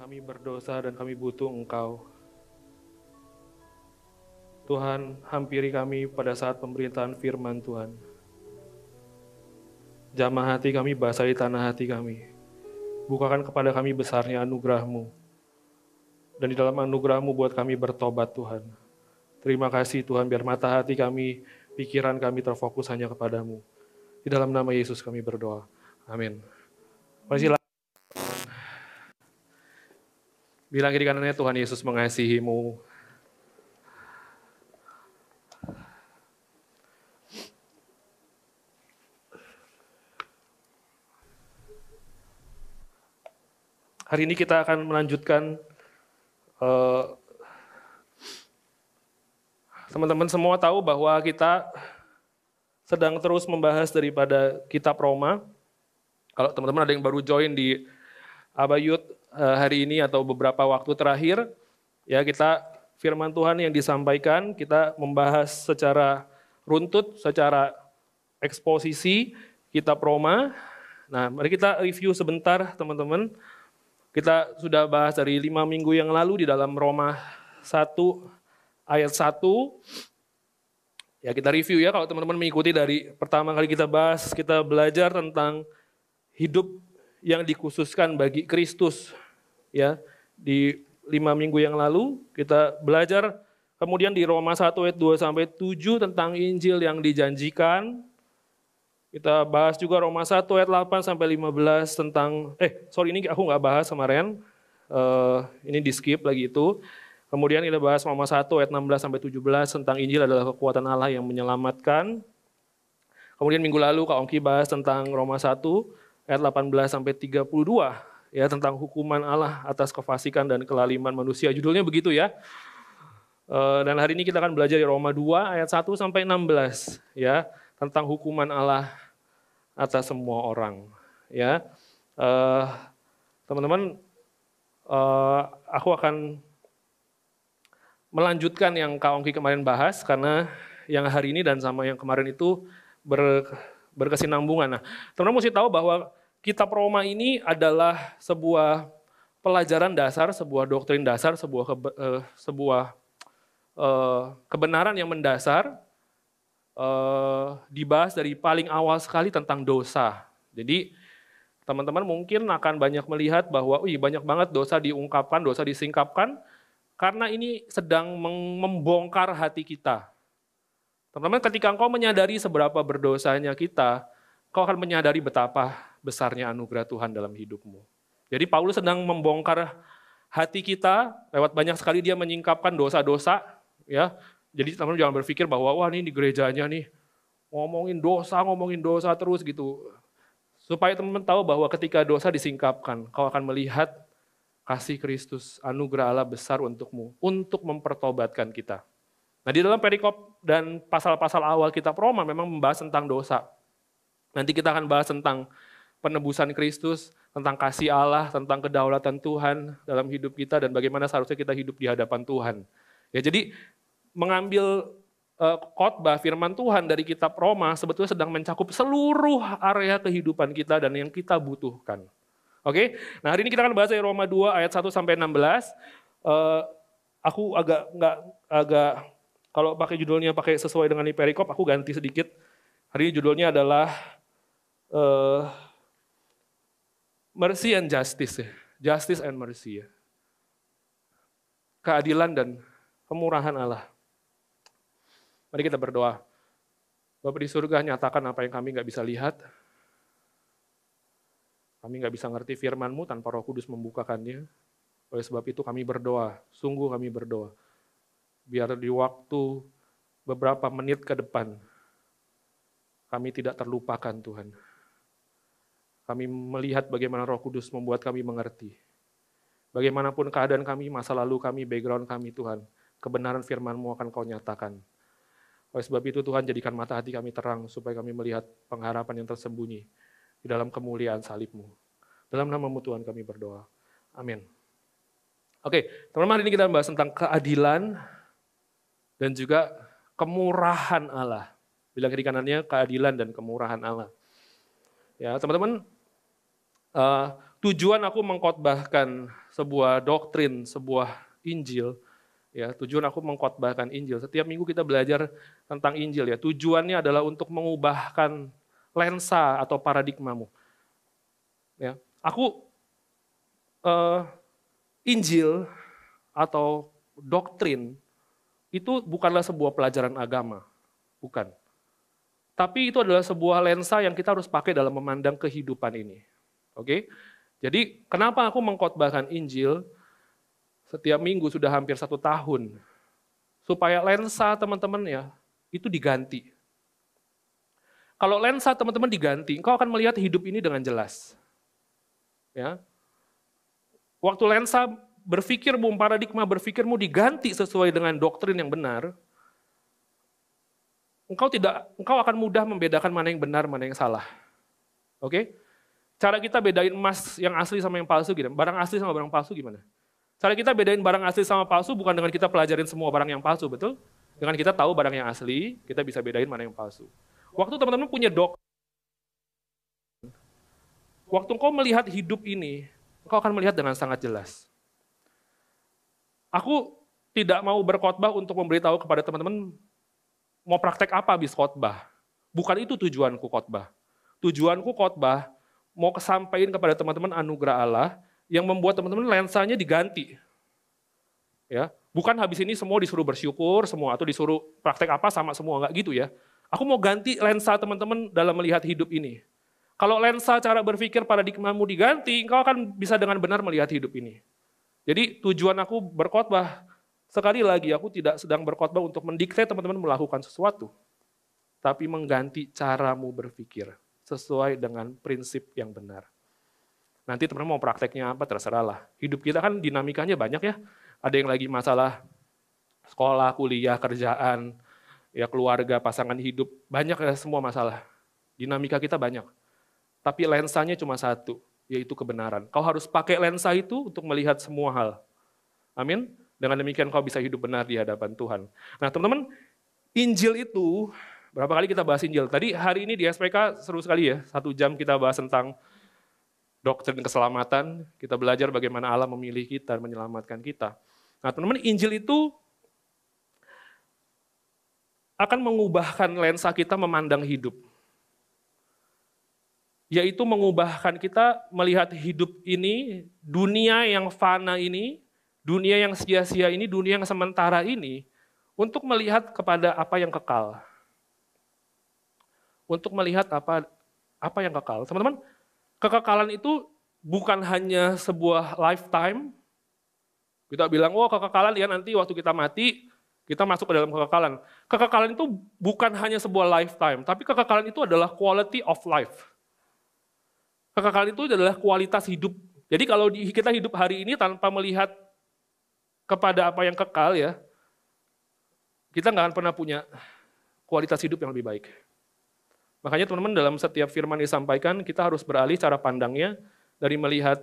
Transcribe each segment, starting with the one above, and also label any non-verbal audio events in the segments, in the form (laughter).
kami berdosa dan kami butuh Engkau. Tuhan, hampiri kami pada saat pemberitaan firman Tuhan. Jamah hati kami, basahi tanah hati kami. Bukakan kepada kami besarnya anugerah-Mu. Dan di dalam anugerah-Mu buat kami bertobat Tuhan. Terima kasih Tuhan, biar mata hati kami, pikiran kami terfokus hanya kepadamu. Di dalam nama Yesus kami berdoa. Amin. Mari Bilang kiri kanannya Tuhan Yesus mengasihimu. Hari ini kita akan melanjutkan uh, teman-teman semua tahu bahwa kita sedang terus membahas daripada kitab Roma. Kalau teman-teman ada yang baru join di Abayut hari ini atau beberapa waktu terakhir, ya kita firman Tuhan yang disampaikan, kita membahas secara runtut, secara eksposisi kitab Roma. Nah, mari kita review sebentar teman-teman. Kita sudah bahas dari lima minggu yang lalu di dalam Roma 1 ayat 1. Ya kita review ya kalau teman-teman mengikuti dari pertama kali kita bahas, kita belajar tentang hidup yang dikhususkan bagi Kristus. Ya, di lima minggu yang lalu kita belajar kemudian di Roma 1 ayat 2 sampai 7 tentang Injil yang dijanjikan. Kita bahas juga Roma 1 ayat 8 sampai 15 tentang eh sorry ini aku nggak bahas kemarin. Uh, ini di skip lagi itu. Kemudian kita bahas Roma 1 ayat 16 sampai 17 tentang Injil adalah kekuatan Allah yang menyelamatkan. Kemudian minggu lalu Kak Ongki bahas tentang Roma 1 ayat 18 sampai 32 ya tentang hukuman Allah atas kefasikan dan kelaliman manusia. Judulnya begitu ya. Eh, dan hari ini kita akan belajar di Roma 2 ayat 1 sampai 16 ya tentang hukuman Allah atas semua orang ya. Eh, teman-teman eh, aku akan melanjutkan yang Kak Ongki kemarin bahas karena yang hari ini dan sama yang kemarin itu ber, berkesinambungan. Nah, teman-teman mesti tahu bahwa kitab Roma ini adalah sebuah pelajaran dasar, sebuah doktrin dasar, sebuah kebe, uh, sebuah uh, kebenaran yang mendasar uh, dibahas dari paling awal sekali tentang dosa. Jadi teman-teman mungkin akan banyak melihat bahwa, wih banyak banget dosa diungkapkan, dosa disingkapkan, karena ini sedang membongkar hati kita. Teman-teman ketika engkau menyadari seberapa berdosanya kita, kau akan menyadari betapa besarnya anugerah Tuhan dalam hidupmu. Jadi Paulus sedang membongkar hati kita lewat banyak sekali dia menyingkapkan dosa-dosa ya. Jadi teman-teman jangan berpikir bahwa wah ini di gerejanya nih ngomongin dosa, ngomongin dosa terus gitu. Supaya teman-teman tahu bahwa ketika dosa disingkapkan, kau akan melihat kasih Kristus, anugerah Allah besar untukmu, untuk mempertobatkan kita. Nah di dalam perikop dan pasal-pasal awal kitab Roma memang membahas tentang dosa. Nanti kita akan bahas tentang penebusan Kristus, tentang kasih Allah, tentang kedaulatan Tuhan dalam hidup kita dan bagaimana seharusnya kita hidup di hadapan Tuhan. Ya, jadi mengambil uh, khotbah firman Tuhan dari kitab Roma sebetulnya sedang mencakup seluruh area kehidupan kita dan yang kita butuhkan. Oke, nah hari ini kita akan bahas dari Roma 2 ayat 1 sampai 16. Uh, aku agak nggak agak kalau pakai judulnya pakai sesuai dengan perikop, aku ganti sedikit. Hari ini judulnya adalah uh, mercy and justice ya. Justice and mercy ya. Keadilan dan kemurahan Allah. Mari kita berdoa. Bapak di surga nyatakan apa yang kami nggak bisa lihat. Kami nggak bisa ngerti firman-Mu tanpa roh kudus membukakannya. Oleh sebab itu kami berdoa, sungguh kami berdoa. Biar di waktu beberapa menit ke depan, kami tidak terlupakan Tuhan kami melihat bagaimana Roh Kudus membuat kami mengerti. Bagaimanapun keadaan kami, masa lalu kami, background kami Tuhan, kebenaran firman-Mu akan Kau nyatakan. Oleh sebab itu Tuhan jadikan mata hati kami terang supaya kami melihat pengharapan yang tersembunyi di dalam kemuliaan salib-Mu. Dalam nama-Mu Tuhan kami berdoa. Amin. Oke, teman-teman hari ini kita membahas tentang keadilan dan juga kemurahan Allah. Bilang kiri kanannya keadilan dan kemurahan Allah. Ya, teman-teman, Uh, tujuan aku mengkhotbahkan sebuah doktrin, sebuah Injil, ya tujuan aku mengkhotbahkan Injil. Setiap minggu kita belajar tentang Injil ya. Tujuannya adalah untuk mengubahkan lensa atau paradigmamu. Ya, aku uh, Injil atau doktrin itu bukanlah sebuah pelajaran agama, bukan. Tapi itu adalah sebuah lensa yang kita harus pakai dalam memandang kehidupan ini. Oke? Jadi kenapa aku mengkhotbahkan Injil setiap minggu sudah hampir satu tahun? Supaya lensa teman-teman ya itu diganti. Kalau lensa teman-teman diganti, engkau akan melihat hidup ini dengan jelas. Ya. Waktu lensa berpikirmu, paradigma berpikirmu diganti sesuai dengan doktrin yang benar, engkau tidak engkau akan mudah membedakan mana yang benar, mana yang salah. Oke? Okay? Cara kita bedain emas yang asli sama yang palsu gimana? Barang asli sama barang palsu gimana? Cara kita bedain barang asli sama palsu bukan dengan kita pelajarin semua barang yang palsu, betul? Dengan kita tahu barang yang asli, kita bisa bedain mana yang palsu. Waktu teman-teman punya dok, waktu engkau melihat hidup ini, engkau akan melihat dengan sangat jelas. Aku tidak mau berkhotbah untuk memberitahu kepada teman-teman mau praktek apa habis khotbah. Bukan itu tujuanku khotbah. Tujuanku khotbah mau kesampaikan kepada teman-teman anugerah Allah yang membuat teman-teman lensanya diganti. Ya, bukan habis ini semua disuruh bersyukur semua atau disuruh praktek apa sama semua enggak gitu ya. Aku mau ganti lensa teman-teman dalam melihat hidup ini. Kalau lensa cara berpikir paradigmamu diganti, engkau akan bisa dengan benar melihat hidup ini. Jadi tujuan aku berkhotbah sekali lagi aku tidak sedang berkhotbah untuk mendikte teman-teman melakukan sesuatu, tapi mengganti caramu berpikir sesuai dengan prinsip yang benar. Nanti teman-teman mau prakteknya apa terserah lah. Hidup kita kan dinamikanya banyak ya. Ada yang lagi masalah sekolah, kuliah, kerjaan, ya keluarga, pasangan hidup, banyak ya semua masalah. Dinamika kita banyak. Tapi lensanya cuma satu, yaitu kebenaran. Kau harus pakai lensa itu untuk melihat semua hal. Amin. Dengan demikian kau bisa hidup benar di hadapan Tuhan. Nah teman-teman, Injil itu Berapa kali kita bahas Injil? Tadi hari ini di SPK seru sekali ya, satu jam kita bahas tentang doktrin keselamatan, kita belajar bagaimana Allah memilih kita, menyelamatkan kita. Nah teman-teman, Injil itu akan mengubahkan lensa kita memandang hidup. Yaitu mengubahkan kita melihat hidup ini, dunia yang fana ini, dunia yang sia-sia ini, dunia yang sementara ini, untuk melihat kepada apa yang kekal untuk melihat apa apa yang kekal. Teman-teman, kekekalan itu bukan hanya sebuah lifetime. Kita bilang, oh kekekalan ya nanti waktu kita mati, kita masuk ke dalam kekekalan. Kekekalan itu bukan hanya sebuah lifetime, tapi kekekalan itu adalah quality of life. Kekekalan itu adalah kualitas hidup. Jadi kalau kita hidup hari ini tanpa melihat kepada apa yang kekal ya, kita nggak akan pernah punya kualitas hidup yang lebih baik. Makanya teman-teman dalam setiap firman disampaikan, kita harus beralih cara pandangnya dari melihat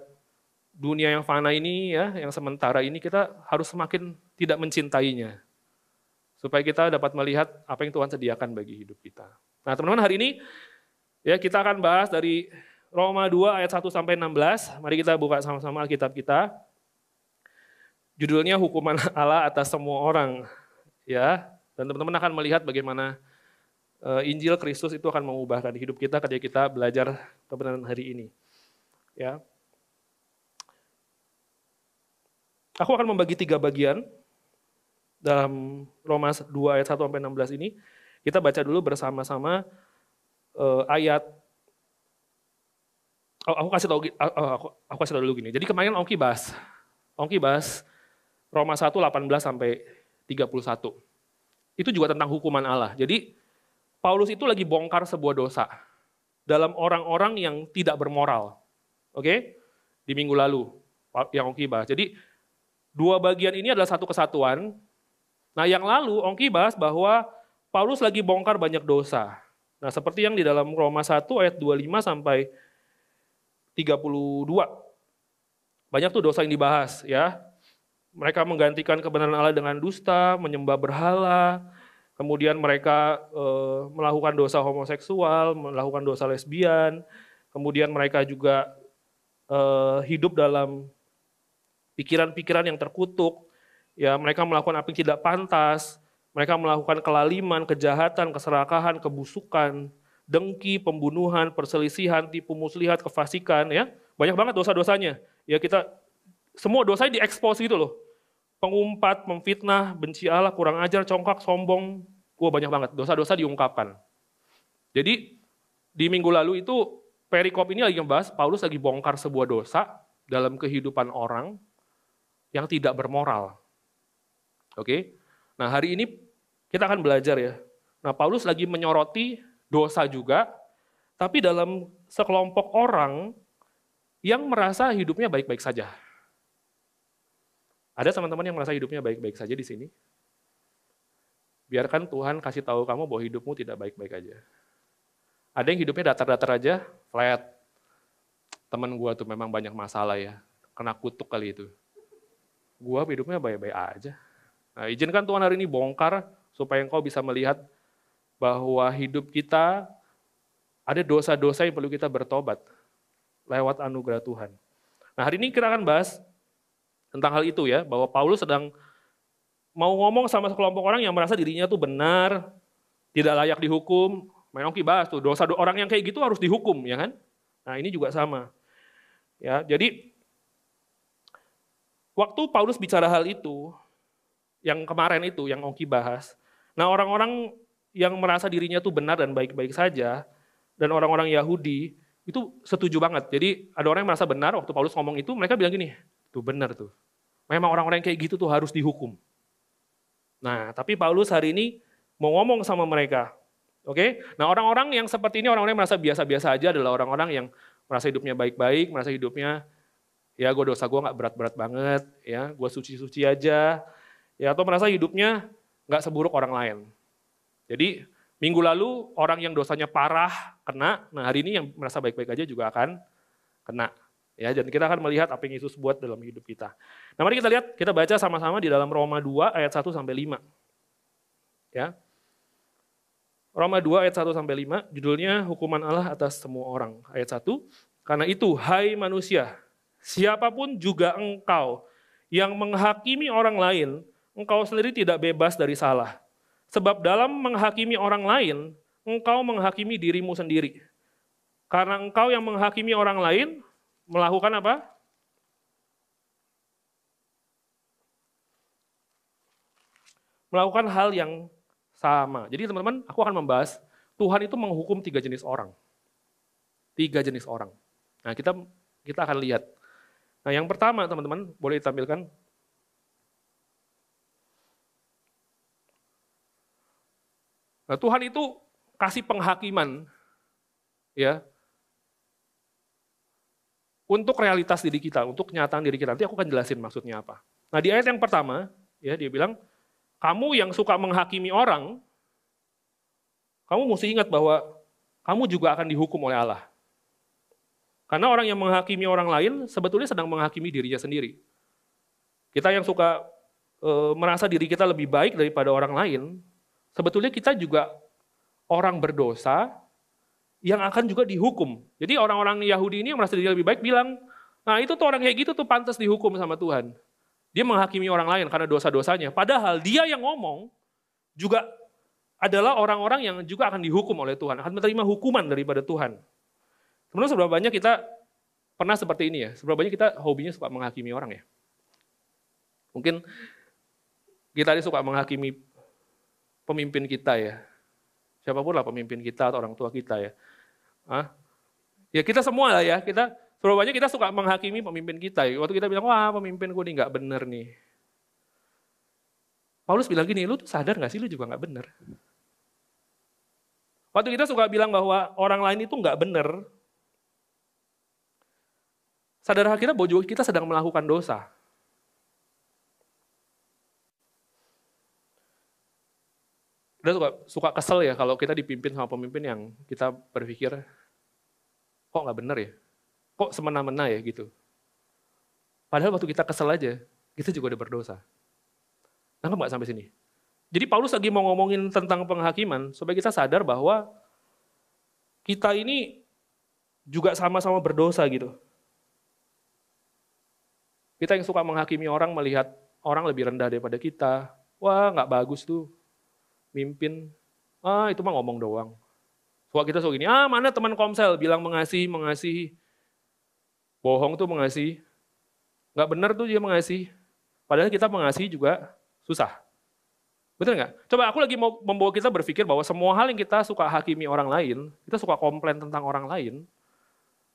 dunia yang fana ini ya, yang sementara ini kita harus semakin tidak mencintainya. Supaya kita dapat melihat apa yang Tuhan sediakan bagi hidup kita. Nah, teman-teman hari ini ya kita akan bahas dari Roma 2 ayat 1 sampai 16. Mari kita buka sama-sama Alkitab kita. Judulnya hukuman (laughs) Allah atas semua orang. Ya, dan teman-teman akan melihat bagaimana Eh, Injil Kristus itu akan mengubahkan hidup kita ketika kita belajar kebenaran hari ini. Ya. Aku akan membagi tiga bagian dalam Roma 2 ayat 1 sampai 16 ini. Kita baca dulu bersama-sama uh, ayat aku kasih tahu oh, aku, aku kasih tahu dulu gini. Jadi kemarin Ongki bahas Ongki bahas Roma 1 18 sampai 31. Itu juga tentang hukuman Allah. Jadi Paulus itu lagi bongkar sebuah dosa dalam orang-orang yang tidak bermoral. Oke? Di minggu lalu yang Ongki bahas. Jadi dua bagian ini adalah satu kesatuan. Nah, yang lalu Ongki bahas bahwa Paulus lagi bongkar banyak dosa. Nah, seperti yang di dalam Roma 1 ayat 25 sampai 32. Banyak tuh dosa yang dibahas ya. Mereka menggantikan kebenaran Allah dengan dusta, menyembah berhala, kemudian mereka e, melakukan dosa homoseksual, melakukan dosa lesbian, kemudian mereka juga uh, hidup dalam pikiran-pikiran yang terkutuk, ya mereka melakukan apa yang tidak pantas, mereka melakukan kelaliman, kejahatan, keserakahan, kebusukan, dengki, pembunuhan, perselisihan, tipu muslihat, kefasikan, ya banyak banget dosa-dosanya. Ya kita semua dosanya diekspos gitu loh. Pengumpat, memfitnah, benci Allah, kurang ajar, congkak, sombong, gua banyak banget. Dosa-dosa diungkapkan. Jadi di minggu lalu itu perikop ini lagi ngebahas, Paulus lagi bongkar sebuah dosa dalam kehidupan orang yang tidak bermoral. Oke? Nah hari ini kita akan belajar ya. Nah Paulus lagi menyoroti dosa juga, tapi dalam sekelompok orang yang merasa hidupnya baik-baik saja. Ada teman-teman yang merasa hidupnya baik-baik saja di sini? Biarkan Tuhan kasih tahu kamu bahwa hidupmu tidak baik-baik aja. Ada yang hidupnya datar-datar aja, flat. Temen gue tuh memang banyak masalah ya, kena kutuk kali itu. Gue hidupnya baik-baik aja. Nah, izinkan Tuhan hari ini bongkar supaya engkau bisa melihat bahwa hidup kita ada dosa-dosa yang perlu kita bertobat lewat anugerah Tuhan. Nah hari ini kita akan bahas tentang hal itu ya, bahwa Paulus sedang mau ngomong sama sekelompok orang yang merasa dirinya tuh benar, tidak layak dihukum. Main Oki bahas tuh, dosa orang yang kayak gitu harus dihukum, ya kan? Nah ini juga sama. Ya, jadi waktu Paulus bicara hal itu, yang kemarin itu, yang Oki bahas, nah orang-orang yang merasa dirinya tuh benar dan baik-baik saja, dan orang-orang Yahudi, itu setuju banget. Jadi ada orang yang merasa benar waktu Paulus ngomong itu, mereka bilang gini, tuh benar tuh. Memang orang-orang kayak gitu tuh harus dihukum. Nah, tapi Paulus hari ini mau ngomong sama mereka. Oke? Nah, orang-orang yang seperti ini, orang-orang yang merasa biasa-biasa aja adalah orang-orang yang merasa hidupnya baik-baik, merasa hidupnya ya gue dosa gue nggak berat-berat banget, ya gue suci-suci aja, ya atau merasa hidupnya nggak seburuk orang lain. Jadi Minggu lalu orang yang dosanya parah kena, nah hari ini yang merasa baik-baik aja juga akan kena. Ya, dan kita akan melihat apa yang Yesus buat dalam hidup kita. Nah, mari kita lihat, kita baca sama-sama di dalam Roma 2 ayat 1 sampai 5. Ya. Roma 2 ayat 1 sampai 5, judulnya hukuman Allah atas semua orang. Ayat 1, karena itu hai manusia, siapa pun juga engkau yang menghakimi orang lain, engkau sendiri tidak bebas dari salah. Sebab dalam menghakimi orang lain, engkau menghakimi dirimu sendiri. Karena engkau yang menghakimi orang lain, melakukan apa? Melakukan hal yang sama. Jadi teman-teman, aku akan membahas, Tuhan itu menghukum tiga jenis orang. Tiga jenis orang. Nah kita kita akan lihat. Nah yang pertama teman-teman, boleh ditampilkan Nah, Tuhan itu kasih penghakiman ya untuk realitas diri kita, untuk kenyataan diri kita. Nanti aku akan jelasin maksudnya apa. Nah, di ayat yang pertama, ya dia bilang, kamu yang suka menghakimi orang, kamu mesti ingat bahwa kamu juga akan dihukum oleh Allah. Karena orang yang menghakimi orang lain sebetulnya sedang menghakimi dirinya sendiri. Kita yang suka e, merasa diri kita lebih baik daripada orang lain, sebetulnya kita juga orang berdosa yang akan juga dihukum. Jadi orang-orang Yahudi ini yang merasa diri lebih baik bilang, nah itu tuh orang kayak gitu tuh pantas dihukum sama Tuhan. Dia menghakimi orang lain karena dosa-dosanya. Padahal dia yang ngomong juga adalah orang-orang yang juga akan dihukum oleh Tuhan, akan menerima hukuman daripada Tuhan. Sebenarnya seberapa banyak kita pernah seperti ini ya, seberapa banyak kita hobinya suka menghakimi orang ya. Mungkin kita ini suka menghakimi pemimpin kita ya. Siapa pun lah pemimpin kita atau orang tua kita ya. Hah? Ya kita semua lah ya, kita banyak kita suka menghakimi pemimpin kita. Waktu kita bilang, wah pemimpinku ini nggak bener nih. Paulus bilang gini, lu tuh sadar gak sih lu juga nggak bener? Waktu kita suka bilang bahwa orang lain itu nggak bener, sadarkah kita bahwa kita sedang melakukan dosa? Kita suka, suka kesel ya kalau kita dipimpin sama pemimpin yang kita berpikir, kok nggak bener ya? Kok semena-mena ya gitu? Padahal waktu kita kesel aja, kita juga udah berdosa. Nangkep nggak sampai sini? Jadi Paulus lagi mau ngomongin tentang penghakiman, supaya kita sadar bahwa kita ini juga sama-sama berdosa gitu. Kita yang suka menghakimi orang melihat orang lebih rendah daripada kita. Wah nggak bagus tuh, mimpin. Ah itu mah ngomong doang. Suka kita suka gini, ah mana teman komsel bilang mengasihi, mengasihi. Bohong tuh mengasihi. Nggak benar tuh dia mengasihi. Padahal kita mengasihi juga susah. Betul nggak? Coba aku lagi mau membawa kita berpikir bahwa semua hal yang kita suka hakimi orang lain, kita suka komplain tentang orang lain,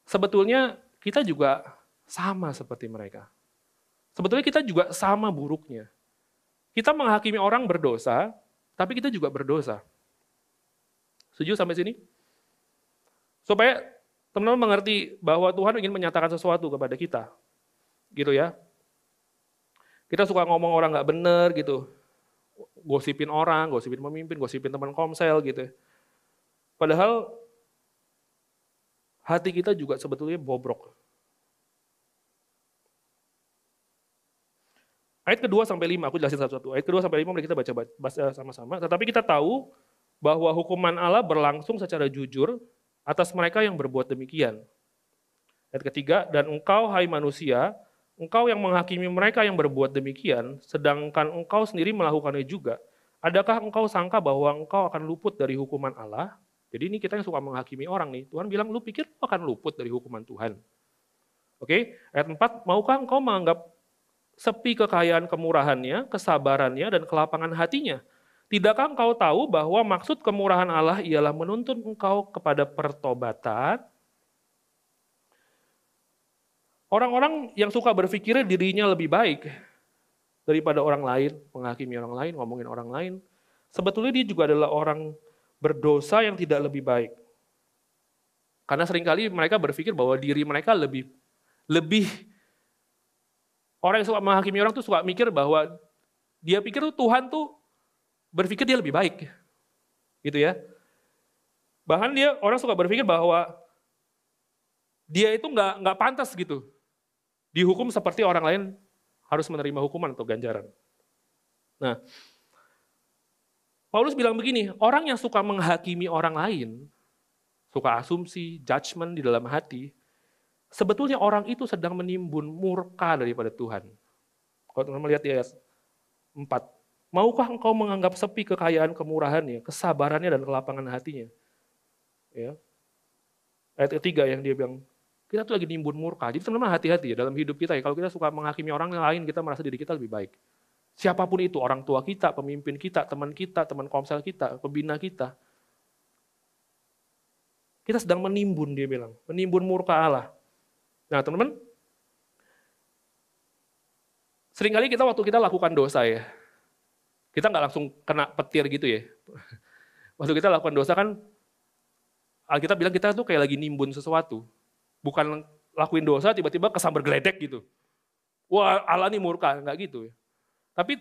sebetulnya kita juga sama seperti mereka. Sebetulnya kita juga sama buruknya. Kita menghakimi orang berdosa, tapi kita juga berdosa. Setuju sampai sini? Supaya teman-teman mengerti bahwa Tuhan ingin menyatakan sesuatu kepada kita. Gitu ya. Kita suka ngomong orang nggak bener gitu. Gosipin orang, gosipin pemimpin, gosipin teman komsel gitu. Padahal hati kita juga sebetulnya bobrok. Ayat kedua sampai lima, aku jelasin satu-satu. Ayat kedua sampai lima mari kita baca, baca sama-sama. Tetapi kita tahu bahwa hukuman Allah berlangsung secara jujur atas mereka yang berbuat demikian. Ayat ketiga, dan engkau hai manusia, engkau yang menghakimi mereka yang berbuat demikian, sedangkan engkau sendiri melakukannya juga. Adakah engkau sangka bahwa engkau akan luput dari hukuman Allah? Jadi ini kita yang suka menghakimi orang nih. Tuhan bilang, lu pikir lu akan luput dari hukuman Tuhan. Oke, ayat 4, maukah engkau menganggap sepi kekayaan kemurahannya, kesabarannya, dan kelapangan hatinya. Tidakkah engkau tahu bahwa maksud kemurahan Allah ialah menuntun engkau kepada pertobatan? Orang-orang yang suka berpikir dirinya lebih baik daripada orang lain, menghakimi orang lain, ngomongin orang lain, sebetulnya dia juga adalah orang berdosa yang tidak lebih baik. Karena sering kali mereka berpikir bahwa diri mereka lebih lebih Orang yang suka menghakimi orang tuh suka mikir bahwa dia pikir tuh Tuhan tuh berpikir dia lebih baik. Gitu ya. Bahkan dia orang suka berpikir bahwa dia itu nggak nggak pantas gitu dihukum seperti orang lain harus menerima hukuman atau ganjaran. Nah, Paulus bilang begini, orang yang suka menghakimi orang lain, suka asumsi, judgement di dalam hati, Sebetulnya orang itu sedang menimbun murka daripada Tuhan. Kalau teman melihat di ayat 4. Maukah engkau menganggap sepi kekayaan kemurahannya, kesabarannya, dan kelapangan hatinya? Ya. Ayat ketiga yang dia bilang, kita tuh lagi nimbun murka. Jadi teman-teman hati-hati ya dalam hidup kita ya. Kalau kita suka menghakimi orang lain, kita merasa diri kita lebih baik. Siapa pun itu, orang tua kita, pemimpin kita, teman kita, teman komsel kita, pembina kita. Kita sedang menimbun, dia bilang. Menimbun murka Allah. Nah teman-teman, sering kali kita waktu kita lakukan dosa ya, kita nggak langsung kena petir gitu ya. (laughs) Waktu kita lakukan dosa kan, Alkitab bilang kita tuh kayak lagi nimbun sesuatu. Bukan lakuin dosa tiba-tiba kesambar geledek gitu. Wah Allah ini murka, nggak gitu ya. Tapi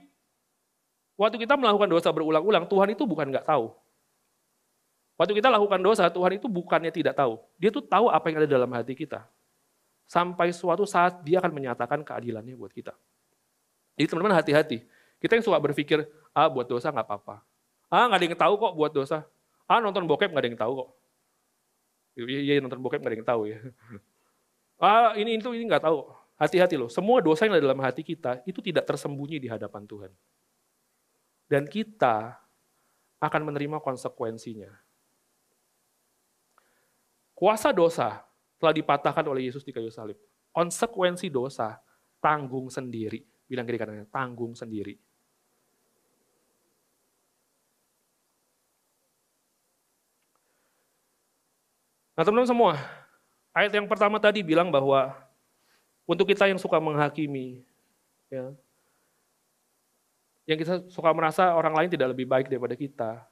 waktu kita melakukan dosa berulang-ulang, Tuhan itu bukan nggak tahu. Waktu kita lakukan dosa, Tuhan itu bukannya tidak tahu. Dia tuh tahu apa yang ada dalam hati kita sampai suatu saat dia akan menyatakan keadilannya buat kita. Jadi teman-teman hati-hati. Kita yang suka berpikir, ah buat dosa nggak apa-apa. Ah nggak ada yang tahu kok buat dosa. Ah nonton bokep nggak ada yang tahu kok. Iya, iya nonton bokep nggak ada yang tahu ya. (laughs) Ah ini itu ini nggak tahu. Hati-hati loh. Semua dosa yang ada dalam hati kita itu tidak tersembunyi di hadapan Tuhan. Dan kita akan menerima konsekuensinya. Kuasa dosa telah dipatahkan oleh Yesus di kayu salib. Konsekuensi dosa, tanggung sendiri. Bilang kiri kanannya, tanggung sendiri. Nah teman-teman semua, ayat yang pertama tadi bilang bahwa untuk kita yang suka menghakimi, ya, yang kita suka merasa orang lain tidak lebih baik daripada kita,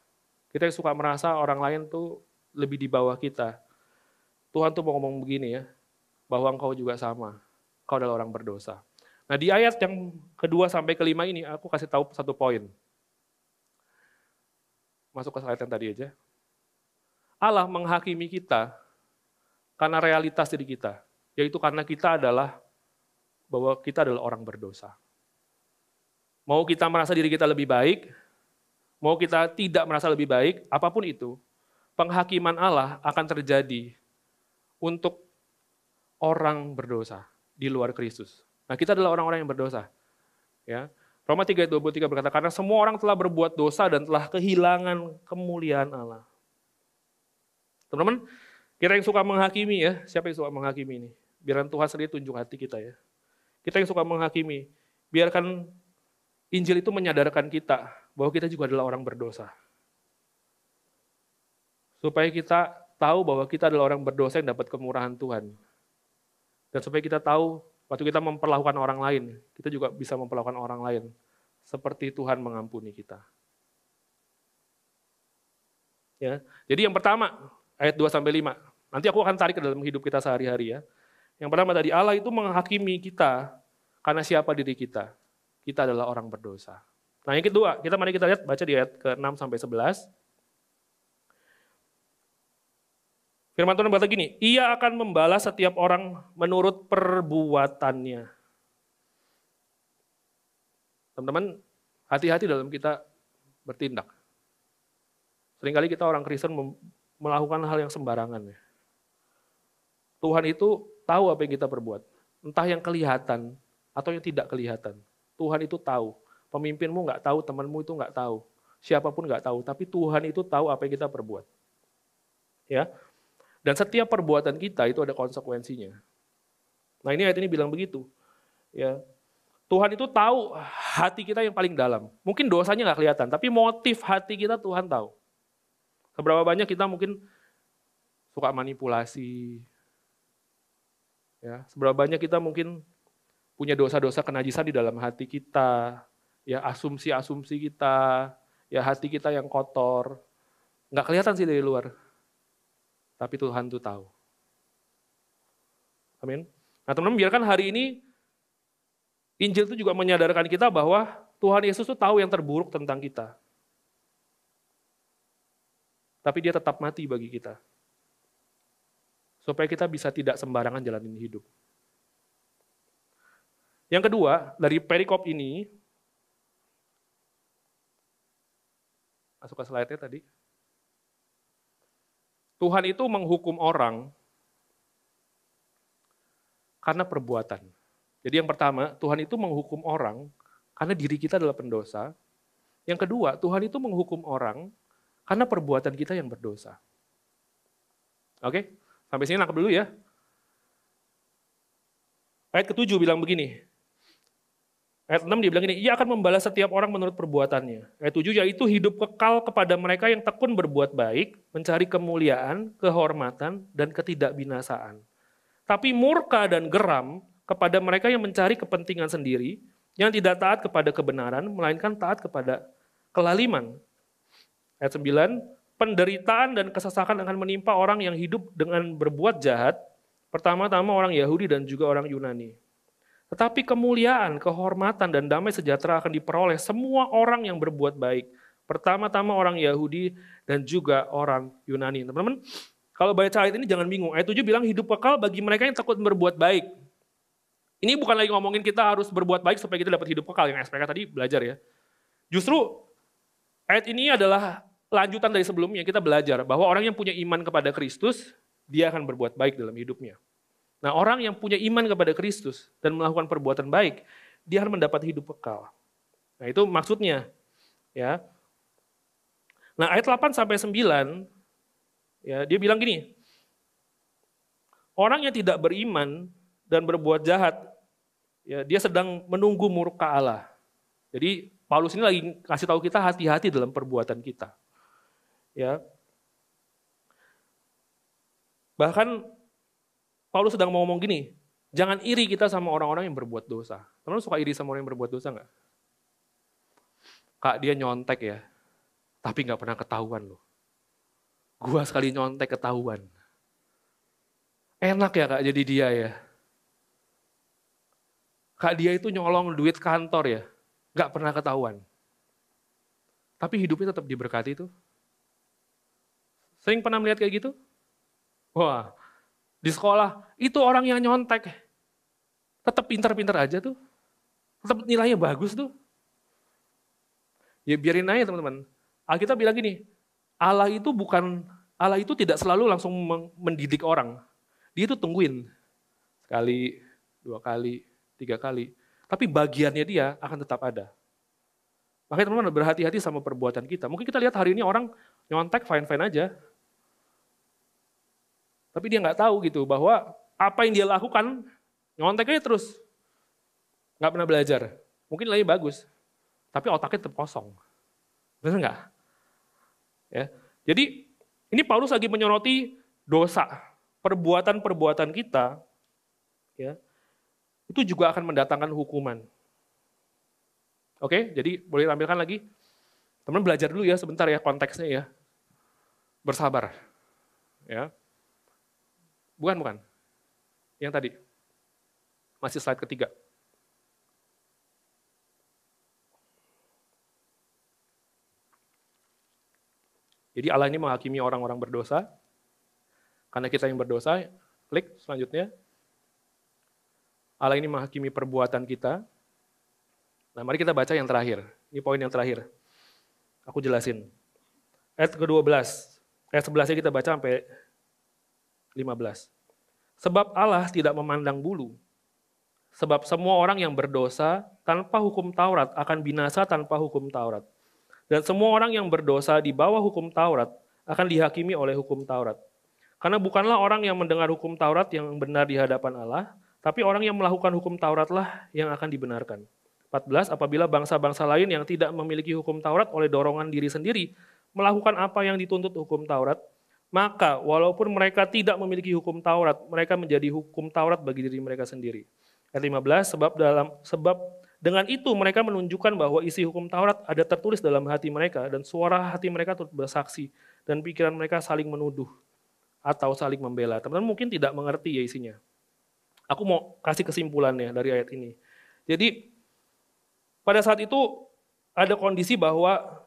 kita yang suka merasa orang lain tuh lebih di bawah kita, Tuhan tuh mau ngomong begini ya, bahwa engkau juga sama, kau adalah orang berdosa. Nah di ayat yang kedua sampai kelima ini aku kasih tahu satu poin. Masuk ke ayat yang tadi aja. Allah menghakimi kita karena realitas diri kita, yaitu karena kita adalah bahwa kita adalah orang berdosa. Mau kita merasa diri kita lebih baik, mau kita tidak merasa lebih baik, apa pun itu, penghakiman Allah akan terjadi untuk orang berdosa di luar Kristus. Nah, kita adalah orang-orang yang berdosa. Ya. Roma 3 ayat 23 berkata, karena semua orang telah berbuat dosa dan telah kehilangan kemuliaan Allah. Teman-teman, kita yang suka menghakimi ya, siapa yang suka menghakimi ini? Biarkan Tuhan sendiri tunjuk hati kita ya. Kita yang suka menghakimi, biarkan Injil itu menyadarkan kita bahwa kita juga adalah orang berdosa. Supaya kita tahu bahwa kita adalah orang berdosa yang dapat kemurahan Tuhan. Dan supaya kita tahu Waktu kita memperlakukan orang lain, kita juga bisa memperlakukan orang lain seperti Tuhan mengampuni kita. Ya. Jadi yang pertama, ayat 2 sampai 5. Nanti aku akan tarik ke dalam hidup kita sehari-hari ya. Yang pertama tadi Allah itu menghakimi kita karena siapa diri kita. Kita adalah orang berdosa. Nah, yang kedua, kita mari kita lihat baca di ayat ke-6 sampai 11. Firman Tuhan berkata gini, ia akan membalas setiap orang menurut perbuatannya. Teman-teman, hati-hati dalam kita bertindak. Seringkali kita orang Kristen melakukan hal yang sembarangan. Ya. Tuhan itu tahu apa yang kita perbuat. Entah yang kelihatan atau yang tidak kelihatan. Tuhan itu tahu. Pemimpinmu nggak tahu, temanmu itu nggak tahu. Siapa pun nggak tahu, tapi Tuhan itu tahu apa yang kita perbuat. Ya, dan setiap perbuatan kita itu ada konsekuensinya. Nah ini ayat ini bilang begitu. Ya, Tuhan itu tahu hati kita yang paling dalam. Mungkin dosanya nggak kelihatan, tapi motif hati kita Tuhan tahu. Seberapa banyak kita mungkin suka manipulasi. Ya, seberapa banyak kita mungkin punya dosa-dosa kenajisan di dalam hati kita, ya asumsi-asumsi kita, ya hati kita yang kotor. Nggak kelihatan sih dari luar. Tapi Tuhan itu tahu. Amin. Nah teman-teman biarkan hari ini Injil itu juga menyadarkan kita bahwa Tuhan Yesus itu tahu yang terburuk tentang kita. Tapi dia tetap mati bagi kita. Supaya kita bisa tidak sembarangan jalanin hidup. Yang kedua, dari perikop ini, masuk ke slide-nya tadi. Tuhan itu menghukum orang karena perbuatan. Jadi yang pertama, Tuhan itu menghukum orang karena diri kita adalah pendosa. Yang kedua, Tuhan itu menghukum orang karena perbuatan kita yang berdosa. Oke, sampai sini nangkep dulu ya. Ayat ketujuh bilang begini, Ayat 6 dia bilang ini, ia akan membalas setiap orang menurut perbuatannya. Ayat 7 yaitu hidup kekal kepada mereka yang tekun berbuat baik, mencari kemuliaan, kehormatan, dan ketidakbinasaan. Tapi murka dan geram kepada mereka yang mencari kepentingan sendiri, yang tidak taat kepada kebenaran, melainkan taat kepada kelaliman. Ayat 9, penderitaan dan kesesakan akan menimpa orang yang hidup dengan berbuat jahat, pertama-tama orang Yahudi dan juga orang Yunani. Tetapi kemuliaan, kehormatan, dan damai sejahtera akan diperoleh semua orang yang berbuat baik. Pertama-tama orang Yahudi dan juga orang Yunani. Teman-teman, kalau baca ayat ini jangan bingung. Ayat 7 bilang hidup kekal bagi mereka yang takut berbuat baik. Ini bukan lagi ngomongin kita harus berbuat baik supaya kita dapat hidup kekal. Yang SPK tadi belajar ya. Justru ayat ini adalah lanjutan dari sebelumnya kita belajar bahwa orang yang punya iman kepada Kristus, dia akan berbuat baik dalam hidupnya. Nah orang yang punya iman kepada Kristus dan melakukan perbuatan baik, dia akan mendapat hidup kekal. Nah itu maksudnya. ya. Nah ayat 8 sampai 9, ya, dia bilang gini, orang yang tidak beriman dan berbuat jahat, ya, dia sedang menunggu murka Allah. Jadi Paulus ini lagi kasih tahu kita hati-hati dalam perbuatan kita. Ya. Bahkan Paulus sedang mau ngomong gini, jangan iri kita sama orang-orang yang berbuat dosa. Teman suka iri sama orang yang berbuat dosa nggak? Kak dia nyontek ya, tapi nggak pernah ketahuan loh. Gua sekali nyontek ketahuan. Enak ya kak jadi dia ya. Kak dia itu nyolong duit kantor ya, nggak pernah ketahuan. Tapi hidupnya tetap diberkati itu. Sering pernah melihat kayak gitu? Wah, di sekolah, itu orang yang nyontek. Tetap pintar-pintar aja tuh. Tetap nilainya bagus tuh. Ya biarin aja teman-teman. Alkitab bilang gini, Allah itu bukan, Allah itu tidak selalu langsung mendidik orang. Dia itu tungguin. Sekali, dua kali, tiga kali. Tapi bagiannya dia akan tetap ada. Makanya teman-teman berhati-hati sama perbuatan kita. Mungkin kita lihat hari ini orang nyontek fine-fine aja. Tapi dia nggak tahu gitu bahwa apa yang dia lakukan nyontek aja terus. Nggak pernah belajar. Mungkin lagi bagus, tapi otaknya tetap kosong. Benar nggak? Ya. Jadi ini Paulus lagi menyoroti dosa, perbuatan-perbuatan kita, ya, itu juga akan mendatangkan hukuman. Oke, jadi boleh tampilkan lagi. Teman belajar dulu ya sebentar ya konteksnya ya. Bersabar. Ya. Bukan, bukan. Yang tadi. Masih slide ketiga. Jadi Allah ini menghakimi orang-orang berdosa. Karena kita yang berdosa, klik selanjutnya. Allah ini menghakimi perbuatan kita. Nah, mari kita baca yang terakhir. Ini poin yang terakhir. Aku jelasin. Ayat ke-12. Ayat 11 kita baca sampai 15. Sebab Allah tidak memandang bulu. Sebab semua orang yang berdosa tanpa hukum Taurat akan binasa tanpa hukum Taurat. Dan semua orang yang berdosa di bawah hukum Taurat akan dihakimi oleh hukum Taurat. Karena bukanlah orang yang mendengar hukum Taurat yang benar di hadapan Allah, tapi orang yang melakukan hukum Tauratlah yang akan dibenarkan. 14. Apabila bangsa-bangsa lain yang tidak memiliki hukum Taurat oleh dorongan diri sendiri melakukan apa yang dituntut hukum Taurat, maka walaupun mereka tidak memiliki hukum Taurat, mereka menjadi hukum Taurat bagi diri mereka sendiri. Ayat 15, sebab dalam sebab dengan itu mereka menunjukkan bahwa isi hukum Taurat ada tertulis dalam hati mereka dan suara hati mereka turut bersaksi dan pikiran mereka saling menuduh atau saling membela. Teman-teman mungkin tidak mengerti ya isinya. Aku mau kasih kesimpulannya dari ayat ini. Jadi pada saat itu ada kondisi bahwa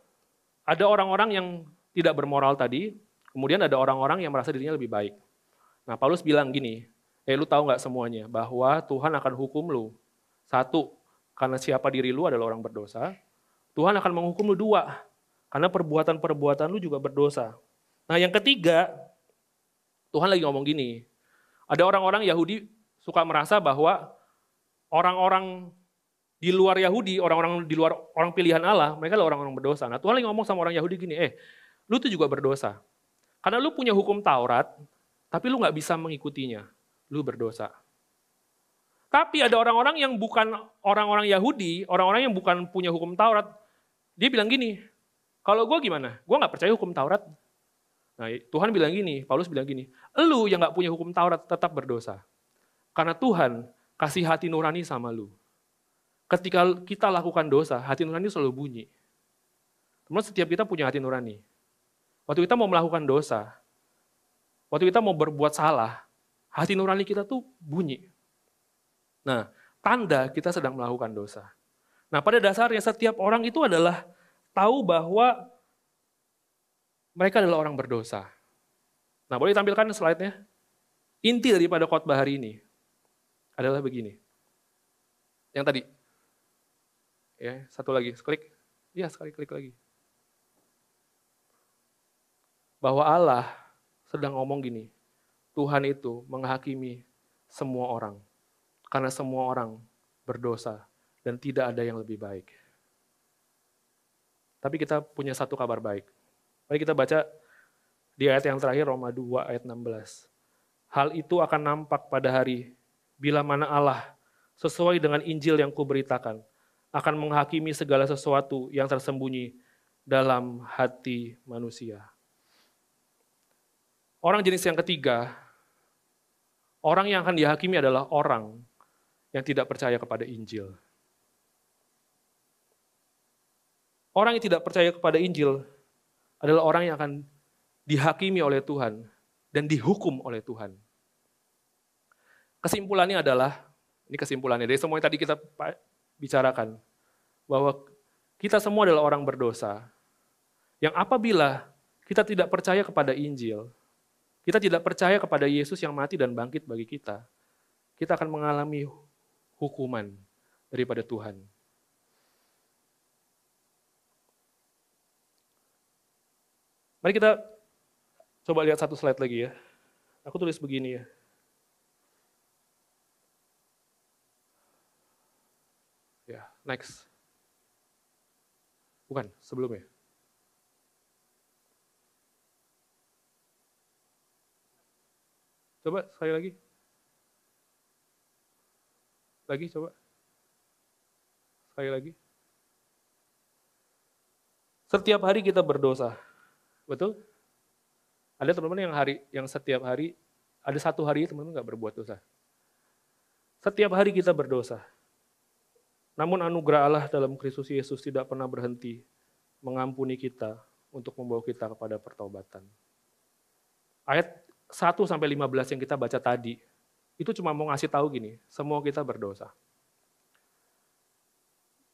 ada orang-orang yang tidak bermoral tadi, kemudian ada orang-orang yang merasa dirinya lebih baik. Nah Paulus bilang gini, eh lu tahu nggak semuanya bahwa Tuhan akan hukum lu. Satu, karena siapa diri lu adalah orang berdosa, Tuhan akan menghukum lu dua. Karena perbuatan-perbuatan lu juga berdosa. Nah yang ketiga, Tuhan lagi ngomong gini, ada orang-orang Yahudi suka merasa bahwa orang-orang di luar Yahudi, orang-orang di luar orang pilihan Allah, mereka adalah orang-orang berdosa. Nah Tuhan lagi ngomong sama orang Yahudi gini, eh lu tuh juga berdosa. Karena lu punya hukum Taurat, tapi lu nggak bisa mengikutinya. Lu berdosa. Tapi ada orang-orang yang bukan orang-orang Yahudi, orang-orang yang bukan punya hukum Taurat. Dia bilang gini, kalau gue gimana? Gue gak percaya hukum Taurat. Nah Tuhan bilang gini, Paulus bilang gini, lu yang gak punya hukum Taurat tetap berdosa. Karena Tuhan kasih hati nurani sama lu. Ketika kita lakukan dosa, hati nurani selalu bunyi. Teman setiap kita punya hati nurani. Waktu kita mau melakukan dosa, waktu kita mau berbuat salah, hati nurani kita tuh bunyi. Nah, tanda kita sedang melakukan dosa. Nah, pada dasarnya setiap orang itu adalah tahu bahwa mereka adalah orang berdosa. Nah, boleh tampilkan slide-nya? Inti daripada khotbah hari ini adalah begini. Yang tadi. Ya, satu lagi, klik. Iya, sekali klik lagi. Bahwa Allah sedang ngomong gini, Tuhan itu menghakimi semua orang. Karena semua orang berdosa dan tidak ada yang lebih baik. Tapi kita punya satu kabar baik. Mari kita baca di ayat yang terakhir Roma 2 ayat 16. Hal itu akan nampak pada hari bila mana Allah sesuai dengan Injil yang kuberitakan akan menghakimi segala sesuatu yang tersembunyi dalam hati manusia. Orang jenis yang ketiga, orang yang akan dihakimi adalah orang yang tidak percaya kepada Injil. Orang yang tidak percaya kepada Injil adalah orang yang akan dihakimi oleh Tuhan dan dihukum oleh Tuhan. Kesimpulannya adalah, ini kesimpulannya dari semua yang tadi kita bicarakan, bahwa kita semua adalah orang berdosa, yang apabila kita tidak percaya kepada Injil, kita tidak percaya kepada Yesus yang mati dan bangkit bagi kita, kita akan mengalami hukuman daripada Tuhan. Mari kita coba lihat satu slide lagi ya. Aku tulis begini ya. Ya, next. Bukan, sebelumnya. Coba sekali lagi. Lagi coba. Sekali lagi. Setiap hari kita berdosa. Betul? Ada teman-teman yang hari yang setiap hari ada satu hari teman-teman nggak berbuat dosa. Setiap hari kita berdosa. Namun anugerah Allah dalam Kristus Yesus tidak pernah berhenti mengampuni kita untuk membawa kita kepada pertobatan. Ayat 1 sampai 15 yang kita baca tadi, itu cuma mau ngasih tahu gini, semua kita berdosa.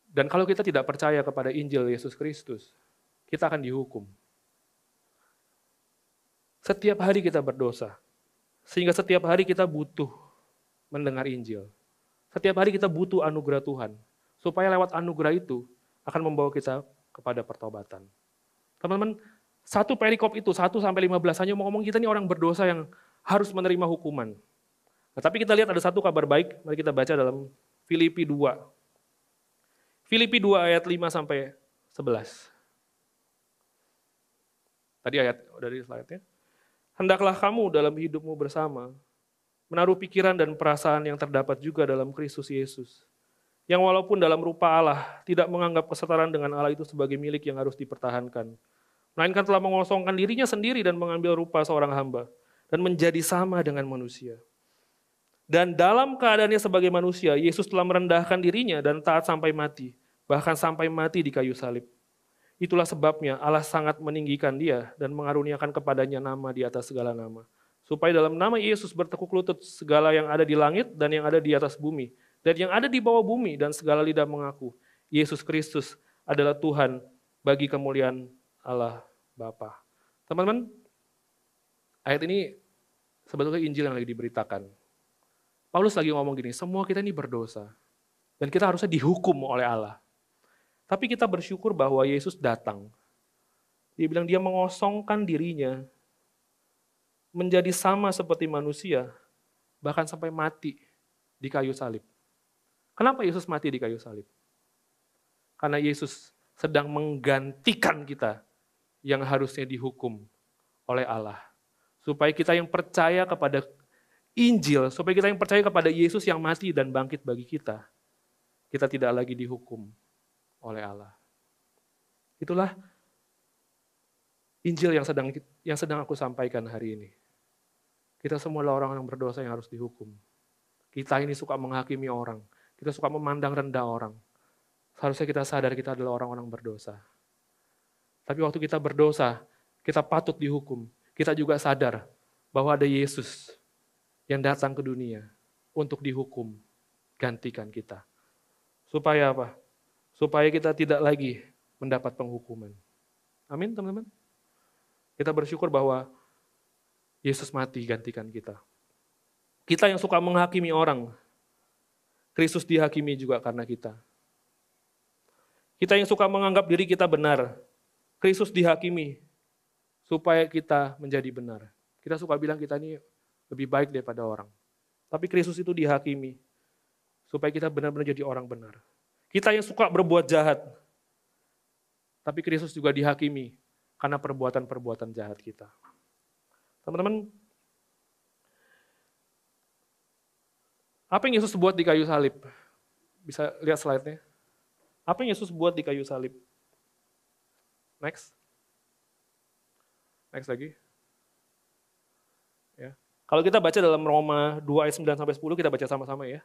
Dan kalau kita tidak percaya kepada Injil Yesus Kristus, kita akan dihukum. Setiap hari kita berdosa, sehingga setiap hari kita butuh mendengar Injil. Setiap hari kita butuh anugerah Tuhan, supaya lewat anugerah itu akan membawa kita kepada pertobatan. Teman-teman, satu perikop itu, 1 sampai 15 hanya mau ngomong kita ini orang berdosa yang harus menerima hukuman. Nah, tapi kita lihat ada satu kabar baik, mari kita baca dalam Filipi 2. Filipi 2 ayat 5 sampai 11. Tadi ayat dari slide-nya. Hendaklah kamu dalam hidupmu bersama menaruh pikiran dan perasaan yang terdapat juga dalam Kristus Yesus. Yang walaupun dalam rupa Allah tidak menganggap kesetaraan dengan Allah itu sebagai milik yang harus dipertahankan. Melainkan telah mengosongkan dirinya sendiri dan mengambil rupa seorang hamba. Dan menjadi sama dengan manusia. Dan dalam keadaannya sebagai manusia, Yesus telah merendahkan dirinya dan taat sampai mati. Bahkan sampai mati di kayu salib. Itulah sebabnya Allah sangat meninggikan dia dan mengaruniakan kepadanya nama di atas segala nama supaya dalam nama Yesus bertekuk lutut segala yang ada di langit dan yang ada di atas bumi, dan yang ada di bawah bumi, dan segala lidah mengaku, Yesus Kristus adalah Tuhan bagi kemuliaan Allah Bapa. Teman-teman, ayat ini sebetulnya Injil yang lagi diberitakan. Paulus lagi ngomong gini, semua kita ini berdosa, dan kita harusnya dihukum oleh Allah. Tapi kita bersyukur bahwa Yesus datang. Dia bilang dia mengosongkan dirinya menjadi sama seperti manusia, bahkan sampai mati di kayu salib. Kenapa Yesus mati di kayu salib? Karena Yesus sedang menggantikan kita yang harusnya dihukum oleh Allah. Supaya kita yang percaya kepada Injil, supaya kita yang percaya kepada Yesus yang mati dan bangkit bagi kita, kita tidak lagi dihukum oleh Allah. Itulah Injil yang sedang yang sedang aku sampaikan hari ini. Kita semua adalah orang yang berdosa yang harus dihukum. Kita ini suka menghakimi orang. Kita suka memandang rendah orang. Seharusnya kita sadar kita adalah orang-orang berdosa. Tapi waktu kita berdosa, kita patut dihukum. Kita juga sadar bahwa ada Yesus yang datang ke dunia untuk dihukum, gantikan kita. Supaya apa? Supaya kita tidak lagi mendapat penghukuman. Amin teman-teman. Kita bersyukur bahwa Yesus mati gantikan kita. Kita yang suka menghakimi orang, Kristus dihakimi juga karena kita. Kita yang suka menganggap diri kita benar, Kristus dihakimi supaya kita menjadi benar. Kita suka bilang kita ini lebih baik daripada orang. Tapi Kristus itu dihakimi supaya kita benar-benar jadi orang benar. Kita yang suka berbuat jahat, tapi Kristus juga dihakimi karena perbuatan-perbuatan jahat kita. Teman-teman, apa yang Yesus buat di kayu salib? Bisa lihat slide-nya. Apa yang Yesus buat di kayu salib? Next. Next lagi. Ya. Kalau kita baca dalam Roma 2 ayat 9 sampai 10 kita baca sama-sama ya.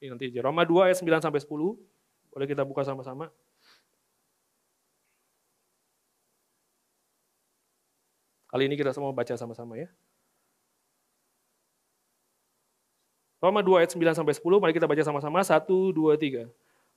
Ini nanti aja. Roma 2 ayat 9 sampai 10. Boleh kita buka sama-sama. Kali ini kita semua baca sama-sama ya. Roma 2 ayat 9 sampai 10, mari kita baca sama-sama. 1, 2, 3.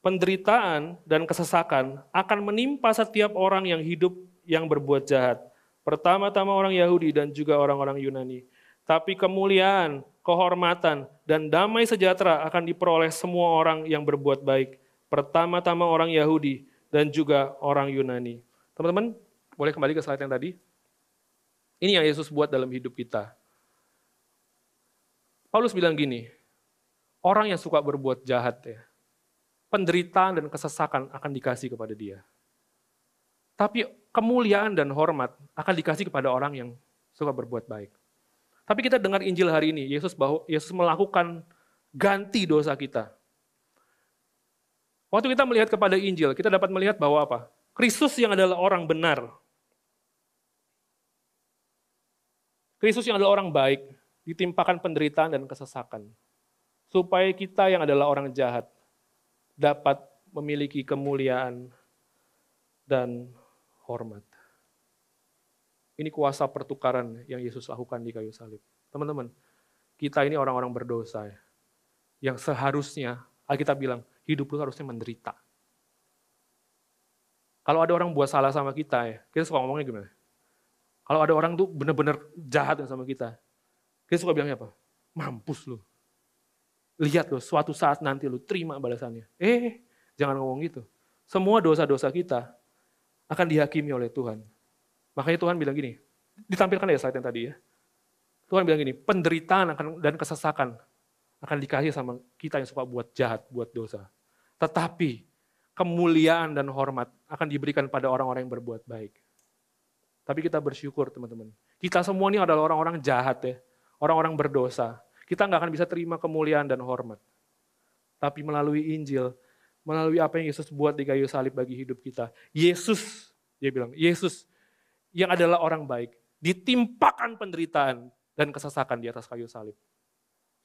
Penderitaan dan kesesakan akan menimpa setiap orang yang hidup yang berbuat jahat. Pertama-tama orang Yahudi dan juga orang-orang Yunani. Tapi kemuliaan, kehormatan, dan damai sejahtera akan diperoleh semua orang yang berbuat baik. Pertama-tama orang Yahudi dan juga orang Yunani. Teman-teman, boleh kembali ke slide yang tadi? Ini yang Yesus buat dalam hidup kita. Paulus bilang gini, orang yang suka berbuat jahat ya. Penderitaan dan kesesakan akan dikasih kepada dia. Tapi kemuliaan dan hormat akan dikasih kepada orang yang suka berbuat baik. Tapi kita dengar Injil hari ini, Yesus bahwa Yesus melakukan ganti dosa kita. Waktu kita melihat kepada Injil, kita dapat melihat bahwa apa? Kristus yang adalah orang benar. Kristus yang adalah orang baik, ditimpakan penderitaan dan kesesakan. Supaya kita yang adalah orang jahat, dapat memiliki kemuliaan dan hormat. Ini kuasa pertukaran yang Yesus lakukan di kayu salib. Teman-teman, kita ini orang-orang berdosa ya. Yang seharusnya, Alkitab bilang, hidup lu harusnya menderita. Kalau ada orang buat salah sama kita ya, kita suka ngomongnya gimana? Kalau ada orang tuh bener-bener jahat sama kita, kita suka bilangnya apa? Mampus lu. Lihat loh, suatu saat nanti lu terima balasannya. Eh, jangan ngomong gitu. Semua dosa-dosa kita akan dihakimi oleh Tuhan. Makanya Tuhan bilang gini, ditampilkan ya slide yang tadi ya. Tuhan bilang gini, penderitaan akan, dan kesesakan akan dikasih sama kita yang suka buat jahat, buat dosa. Tetapi kemuliaan dan hormat akan diberikan pada orang-orang yang berbuat baik. Tapi kita bersyukur teman-teman. Kita semua ini adalah orang-orang jahat ya. Orang-orang berdosa kita nggak akan bisa terima kemuliaan dan hormat. Tapi melalui Injil, melalui apa yang Yesus buat di kayu salib bagi hidup kita. Yesus, dia bilang, Yesus yang adalah orang baik, ditimpakan penderitaan dan kesesakan di atas kayu salib.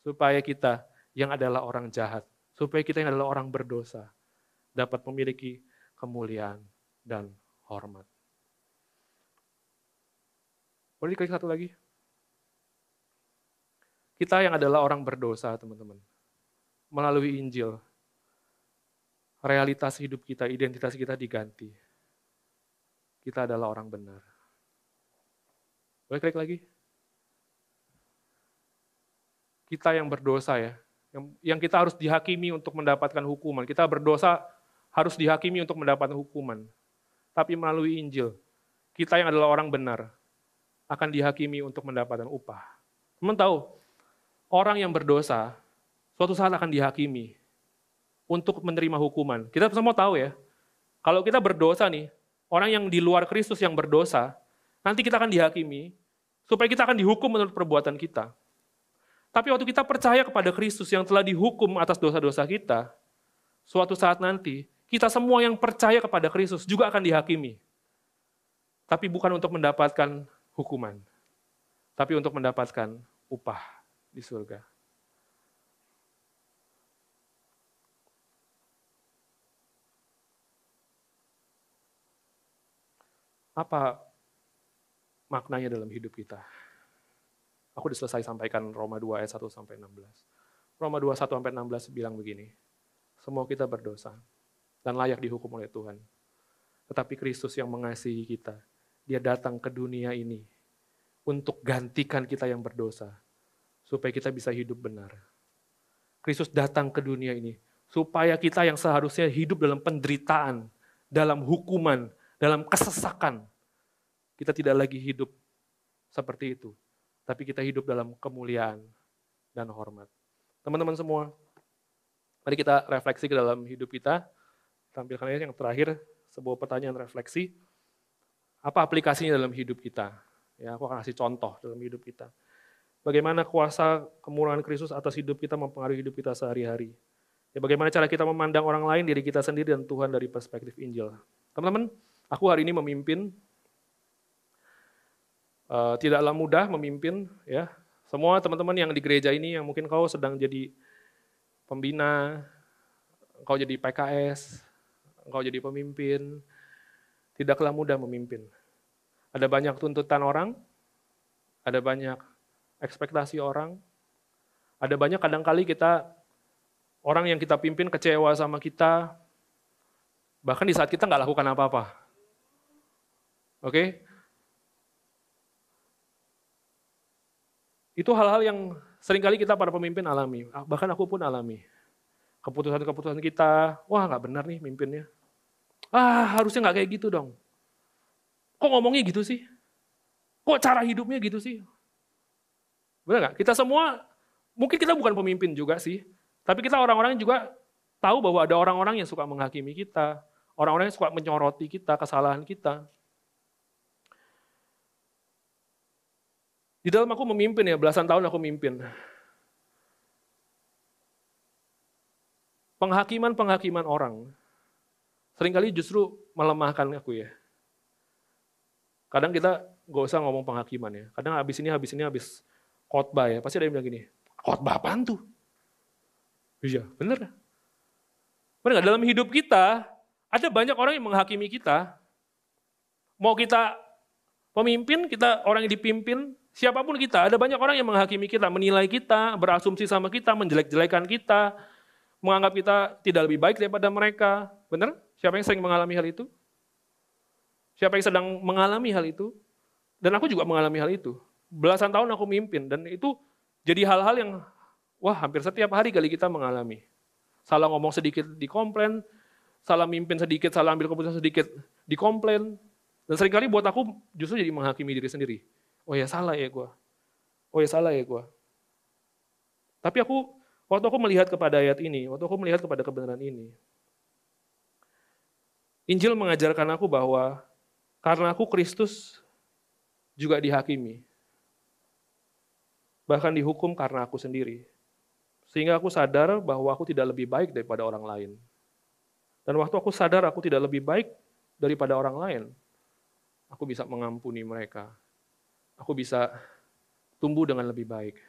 Supaya kita yang adalah orang jahat, supaya kita yang adalah orang berdosa, dapat memiliki kemuliaan dan hormat. Boleh diklik satu lagi? Kita yang adalah orang berdosa, teman-teman. Melalui Injil, realitas hidup kita, identitas kita diganti. Kita adalah orang benar. Boleh klik lagi? Kita yang berdosa ya, yang, yang kita harus dihakimi untuk mendapatkan hukuman. Kita berdosa harus dihakimi untuk mendapatkan hukuman. Tapi melalui Injil, kita yang adalah orang benar akan dihakimi untuk mendapatkan upah. Teman tahu, orang yang berdosa suatu saat akan dihakimi untuk menerima hukuman. Kita semua tahu ya, kalau kita berdosa nih, orang yang di luar Kristus yang berdosa, nanti kita akan dihakimi supaya kita akan dihukum menurut perbuatan kita. Tapi waktu kita percaya kepada Kristus yang telah dihukum atas dosa-dosa kita, suatu saat nanti kita semua yang percaya kepada Kristus juga akan dihakimi. Tapi bukan untuk mendapatkan hukuman, tapi untuk mendapatkan upah di surga. Apa maknanya dalam hidup kita? Aku sudah selesai sampaikan Roma 2 ayat 1 sampai 16. Roma 2 1 sampai 16 bilang begini. Semua kita berdosa dan layak dihukum oleh Tuhan. Tetapi Kristus yang mengasihi kita, dia datang ke dunia ini untuk gantikan kita yang berdosa supaya kita bisa hidup benar. Kristus datang ke dunia ini supaya kita yang seharusnya hidup dalam penderitaan, dalam hukuman, dalam kesesakan, kita tidak lagi hidup seperti itu, tapi kita hidup dalam kemuliaan dan hormat. Teman-teman semua, mari kita refleksi ke dalam hidup kita. Tampilkan yang terakhir, sebuah pertanyaan refleksi. Apa aplikasinya dalam hidup kita? Ya, aku akan kasih contoh dalam hidup kita. Bagaimana kuasa kemurahan Kristus atas hidup kita mempengaruhi hidup kita sehari-hari. Ya, bagaimana cara kita memandang orang lain, diri kita sendiri, dan Tuhan dari perspektif Injil. Teman-teman, aku hari ini memimpin. Uh, tidaklah mudah memimpin, ya. Semua teman-teman yang di gereja ini, yang mungkin kau sedang jadi pembina, kau jadi PKS, kau jadi pemimpin, tidaklah mudah memimpin. Ada banyak tuntutan orang, ada banyak ekspektasi orang. Ada banyak kadang-kali kita, orang yang kita pimpin kecewa sama kita, bahkan di saat kita nggak lakukan apa-apa. Oke? Okay? Itu hal-hal yang sering kali kita para pemimpin alami, bahkan aku pun alami. Keputusan-keputusan kita, wah nggak benar nih mimpinnya. Ah harusnya nggak kayak gitu dong. Kok ngomongnya gitu sih? Kok cara hidupnya gitu sih? Benar nggak? Kita semua, mungkin kita bukan pemimpin juga sih, tapi kita orang-orang juga tahu bahwa ada orang-orang yang suka menghakimi kita, orang-orang yang suka menyoroti kita, kesalahan kita. Di dalam aku memimpin ya, belasan tahun aku memimpin. Penghakiman-penghakiman orang sering kali justru melemahkan aku ya. Kadang kita gak usah ngomong penghakiman ya. Kadang habis ini, habis ini, habis khotbah ya. Pasti ada yang bilang gini, khotbah apaan tuh? Iya, bener. Bener gak? Dalam hidup kita, ada banyak orang yang menghakimi kita. Mau kita pemimpin, kita orang yang dipimpin, siapa pun kita, ada banyak orang yang menghakimi kita, menilai kita, berasumsi sama kita, menjelek-jelekan kita, menganggap kita tidak lebih baik daripada mereka. Benar? Siapa yang sering mengalami hal itu? Siapa yang sedang mengalami hal itu? Dan aku juga mengalami hal itu. Belasan tahun aku mimpin dan itu jadi hal-hal yang wah hampir setiap hari kali kita mengalami. Salah ngomong sedikit dikomplain, salah mimpin sedikit, salah ambil keputusan sedikit dikomplain. Dan sering kali buat aku justru jadi menghakimi diri sendiri. Oh ya salah ya gue. Oh ya salah ya gue. Tapi aku Waktu aku melihat kepada ayat ini, waktu aku melihat kepada kebenaran ini, Injil mengajarkan aku bahwa karena aku Kristus juga dihakimi. Bahkan dihukum karena aku sendiri. Sehingga aku sadar bahwa aku tidak lebih baik daripada orang lain. Dan waktu aku sadar aku tidak lebih baik daripada orang lain, aku bisa mengampuni mereka. Aku bisa tumbuh dengan lebih baik.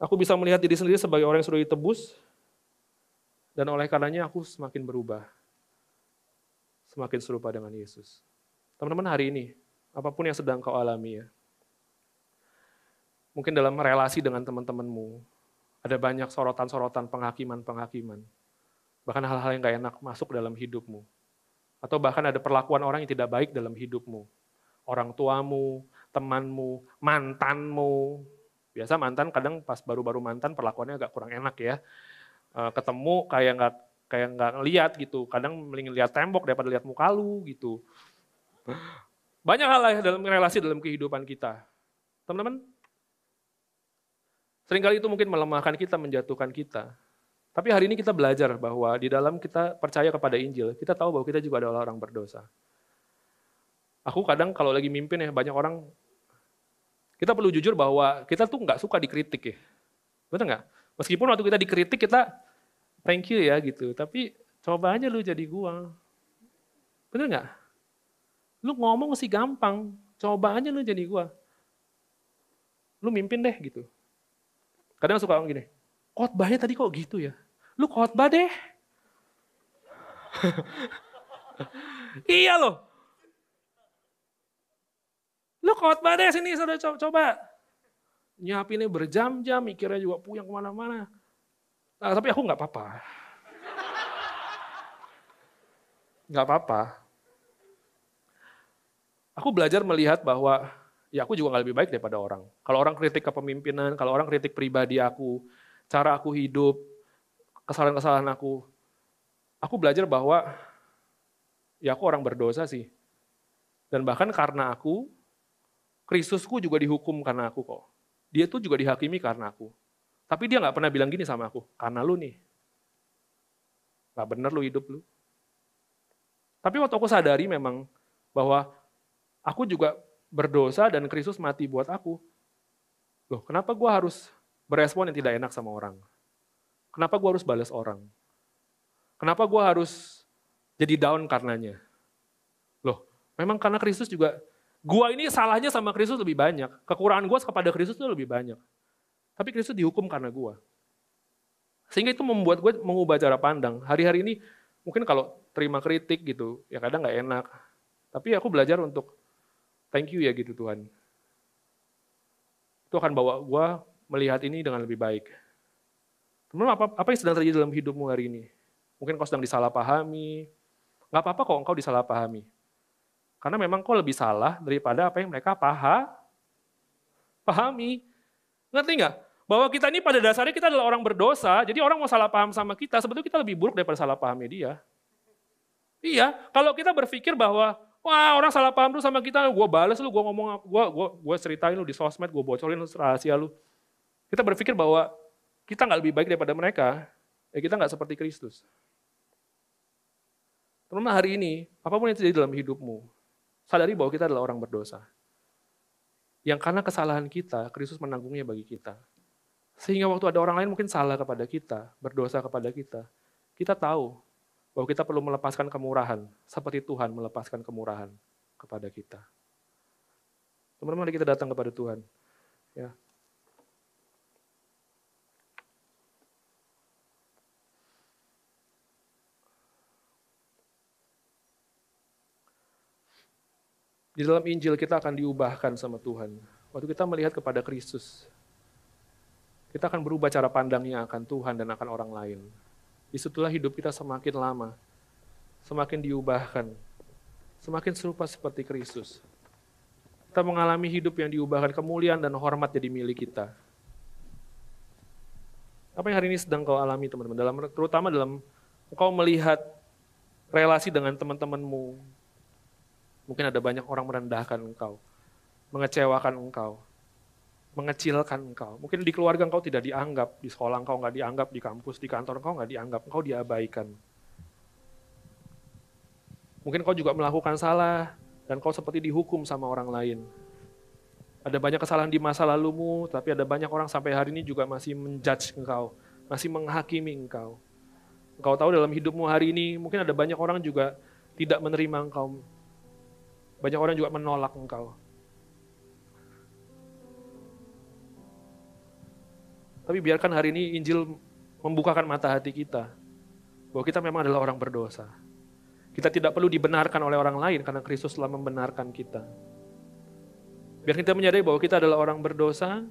Aku bisa melihat diri sendiri sebagai orang yang sudah ditebus, dan oleh karenanya aku semakin berubah. Semakin serupa dengan Yesus. Teman-teman hari ini, apa pun yang sedang kau alami ya, mungkin dalam relasi dengan teman-temanmu, ada banyak sorotan-sorotan penghakiman-penghakiman. Bahkan hal-hal yang gak enak masuk dalam hidupmu. Atau bahkan ada perlakuan orang yang tidak baik dalam hidupmu. Orang tuamu, temanmu, mantanmu, Biasa mantan kadang pas baru-baru mantan perlakuannya agak kurang enak ya. Eh, ketemu kayak nggak kayak nggak ngeliat gitu. Kadang mending lihat tembok daripada lihat muka lu gitu. Banyak hal ya dalam relasi dalam kehidupan kita. Teman-teman, sering kali itu mungkin melemahkan kita, menjatuhkan kita. Tapi hari ini kita belajar bahwa di dalam kita percaya kepada Injil, kita tahu bahwa kita juga adalah orang berdosa. Aku kadang kalau lagi mimpin ya banyak orang kita perlu jujur bahwa kita tuh nggak suka dikritik ya. Betul nggak? Meskipun waktu kita dikritik kita thank you ya gitu. Tapi coba aja lu jadi gua. Bener nggak? Lu ngomong sih gampang. Coba aja lu jadi gua. Lu mimpin deh gitu. Kadang suka orang gini, khotbahnya tadi kok gitu ya? Lu khotbah deh. (laughs) iya loh, Lu khotbah deh sini, saudara coba. Nyiapinnya berjam-jam, mikirnya juga puyeng ke mana-mana. Nah, tapi aku nggak apa-apa. Nggak apa-apa. Aku belajar melihat bahwa ya aku juga nggak lebih baik daripada orang. Kalau orang kritik kepemimpinan, kalau orang kritik pribadi aku, cara aku hidup, kesalahan-kesalahan aku, aku belajar bahwa ya aku orang berdosa sih. Dan bahkan karena aku, Kristusku juga dihukum karena aku kok. Dia tuh juga dihakimi karena aku. Tapi dia nggak pernah bilang gini sama aku, karena lu nih. Gak bener lu hidup lu. Tapi waktu aku sadari memang bahwa aku juga berdosa dan Kristus mati buat aku. Loh, kenapa gue harus berespon yang tidak enak sama orang? Kenapa gue harus balas orang? Kenapa gue harus jadi down karenanya? Loh, memang karena Kristus juga Gua ini salahnya sama Kristus lebih banyak. Kekurangan gua kepada Kristus itu lebih banyak. Tapi Kristus dihukum karena gua. Sehingga itu membuat gue mengubah cara pandang. Hari-hari ini mungkin kalau terima kritik gitu, ya kadang nggak enak. Tapi aku belajar untuk thank you ya gitu Tuhan. Itu akan bawa gue melihat ini dengan lebih baik. Teman apa, apa yang sedang terjadi dalam hidupmu hari ini? Mungkin kau sedang disalahpahami. Nggak apa-apa kok engkau disalahpahami. Karena memang kau lebih salah daripada apa yang mereka paha, pahami. Ngerti nggak? Bahwa kita ini pada dasarnya kita adalah orang berdosa, jadi orang mau salah paham sama kita, sebetulnya kita lebih buruk daripada salah pahamnya dia. Iya, kalau kita berpikir bahwa wah orang salah paham tuh sama kita, gue balas lu, gue ngomong, gue gua, gua ceritain lu di sosmed, gue bocorin lu rahasia lu. Kita berpikir bahwa kita nggak lebih baik daripada mereka, ya kita nggak seperti Kristus. Teman-teman hari ini, apa pun yang terjadi dalam hidupmu, sadari bahwa kita adalah orang berdosa. Yang karena kesalahan kita, Kristus menanggungnya bagi kita. Sehingga waktu ada orang lain mungkin salah kepada kita, berdosa kepada kita, kita tahu bahwa kita perlu melepaskan kemurahan, seperti Tuhan melepaskan kemurahan kepada kita. Teman-teman, mari kita datang kepada Tuhan. Ya, Di dalam Injil kita akan diubahkan sama Tuhan. Waktu kita melihat kepada Kristus, kita akan berubah cara pandangnya akan Tuhan dan akan orang lain. Di situlah hidup kita semakin lama, semakin diubahkan, semakin serupa seperti Kristus. Kita mengalami hidup yang diubahkan, kemuliaan dan hormat jadi milik kita. Apa yang hari ini sedang kau alami teman-teman, dalam terutama dalam kau melihat relasi dengan teman-temanmu, Mungkin ada banyak orang merendahkan engkau, mengecewakan engkau, mengecilkan engkau. Mungkin di keluarga engkau tidak dianggap, di sekolah engkau nggak dianggap, di kampus, di kantor engkau nggak dianggap, engkau diabaikan. Mungkin kau juga melakukan salah dan kau seperti dihukum sama orang lain. Ada banyak kesalahan di masa lalumu, tapi ada banyak orang sampai hari ini juga masih menjudge engkau, masih menghakimi engkau. Engkau tahu dalam hidupmu hari ini, mungkin ada banyak orang juga tidak menerima engkau, banyak orang juga menolak engkau. Tapi biarkan hari ini Injil membukakan mata hati kita. Bahwa kita memang adalah orang berdosa. Kita tidak perlu dibenarkan oleh orang lain karena Kristus telah membenarkan kita. Biar kita menyadari bahwa kita adalah orang berdosa.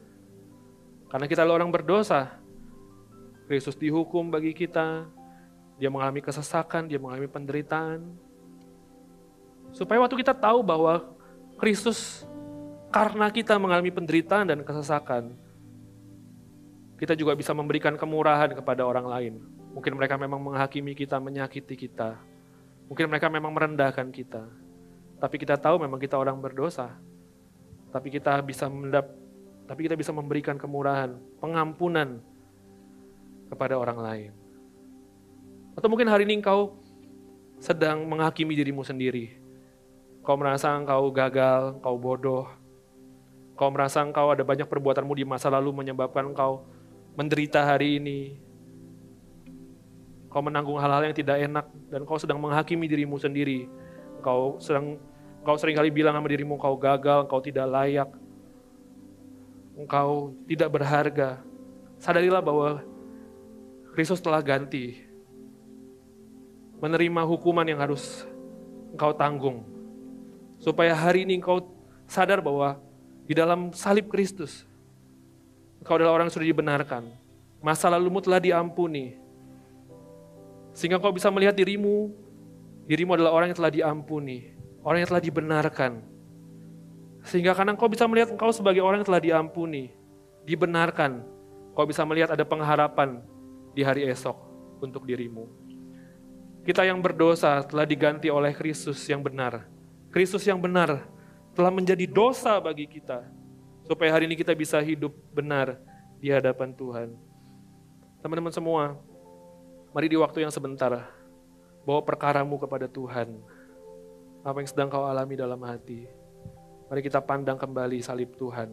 Karena kita adalah orang berdosa. Kristus dihukum bagi kita. Dia mengalami kesesakan, dia mengalami penderitaan. Supaya waktu kita tahu bahwa Kristus karena kita mengalami penderitaan dan kesesakan, kita juga bisa memberikan kemurahan kepada orang lain. Mungkin mereka memang menghakimi kita, menyakiti kita. Mungkin mereka memang merendahkan kita. Tapi kita tahu memang kita orang berdosa. Tapi kita bisa mendap, tapi kita bisa memberikan kemurahan, pengampunan kepada orang lain. Atau mungkin hari ini engkau sedang menghakimi dirimu sendiri. Kau merasa engkau gagal, engkau bodoh. Kau merasa engkau ada banyak perbuatanmu di masa lalu menyebabkan engkau menderita hari ini. Kau menanggung hal-hal yang tidak enak dan kau sedang menghakimi dirimu sendiri. Kau sedang kau sering kali bilang sama dirimu kau gagal, kau tidak layak. Engkau tidak berharga. Sadarilah bahwa Kristus telah ganti. Menerima hukuman yang harus engkau tanggung Supaya hari ini engkau sadar bahwa di dalam salib Kristus, engkau adalah orang yang sudah dibenarkan. Masa lalumu telah diampuni. Sehingga engkau bisa melihat dirimu, dirimu adalah orang yang telah diampuni. Orang yang telah dibenarkan. Sehingga karena engkau bisa melihat engkau sebagai orang yang telah diampuni, dibenarkan, engkau bisa melihat ada pengharapan di hari esok untuk dirimu. Kita yang berdosa telah diganti oleh Kristus yang benar Kristus yang benar telah menjadi dosa bagi kita. Supaya hari ini kita bisa hidup benar di hadapan Tuhan. Teman-teman semua, mari di waktu yang sebentar, bawa perkaramu kepada Tuhan. Apa yang sedang kau alami dalam hati. Mari kita pandang kembali salib Tuhan.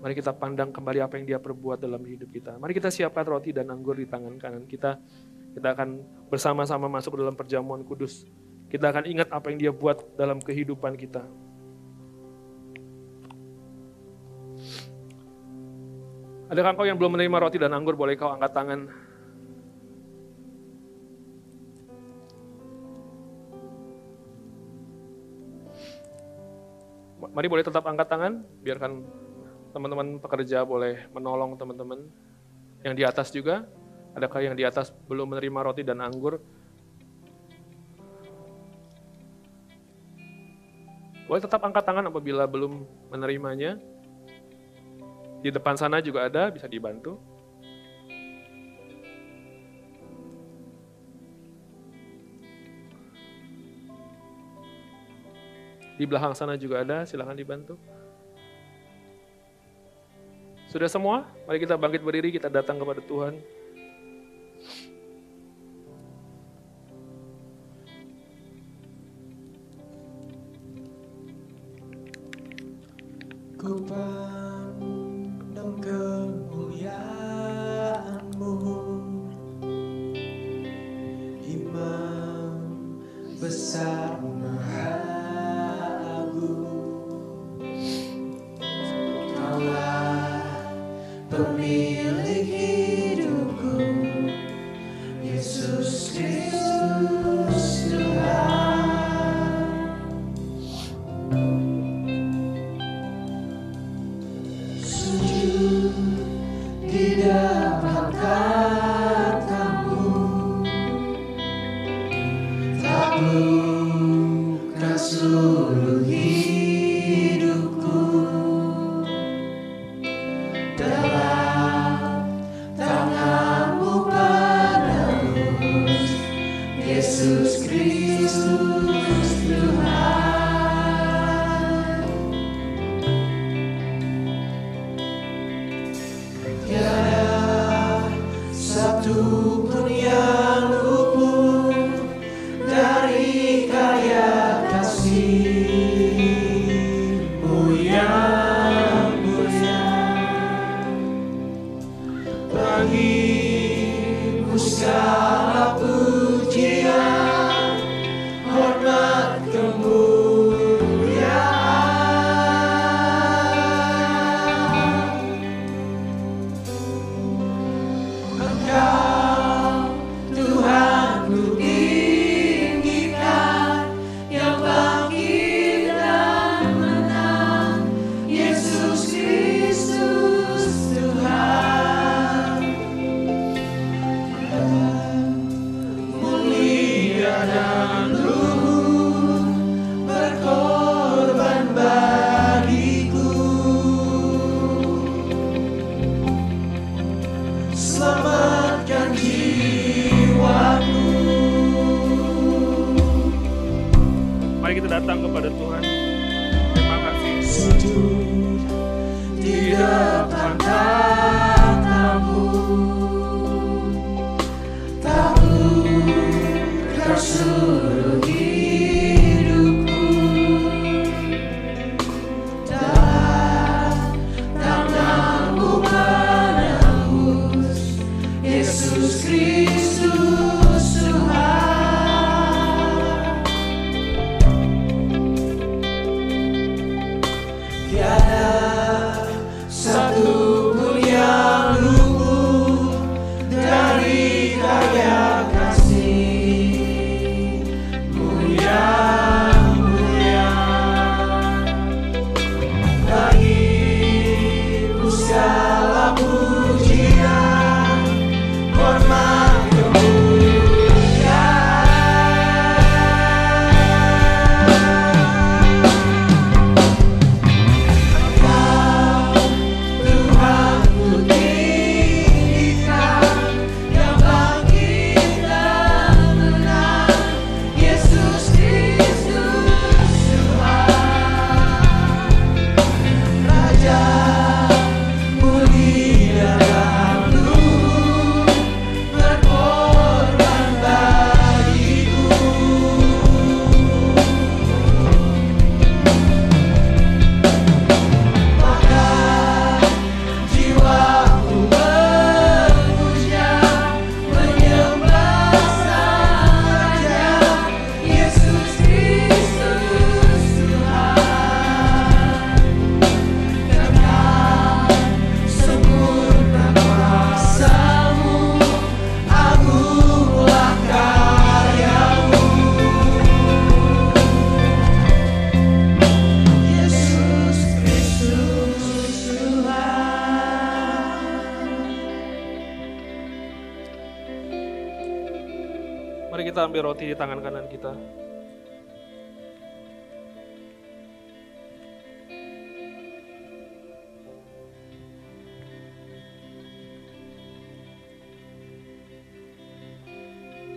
Mari kita pandang kembali apa yang dia perbuat dalam hidup kita. Mari kita siapkan roti dan anggur di tangan kanan kita. Kita akan bersama-sama masuk dalam perjamuan kudus. Kita akan ingat apa yang dia buat dalam kehidupan kita. Adakah kau yang belum menerima roti dan anggur, boleh kau angkat tangan. Mari boleh tetap angkat tangan, biarkan teman-teman pekerja boleh menolong teman-teman. Yang di atas juga, adakah yang di atas belum menerima roti dan anggur, Boleh tetap angkat tangan apabila belum menerimanya. Di depan sana juga ada, bisa dibantu. Di belakang sana juga ada, silahkan dibantu. Sudah semua? Mari kita bangkit berdiri, kita datang kepada Tuhan.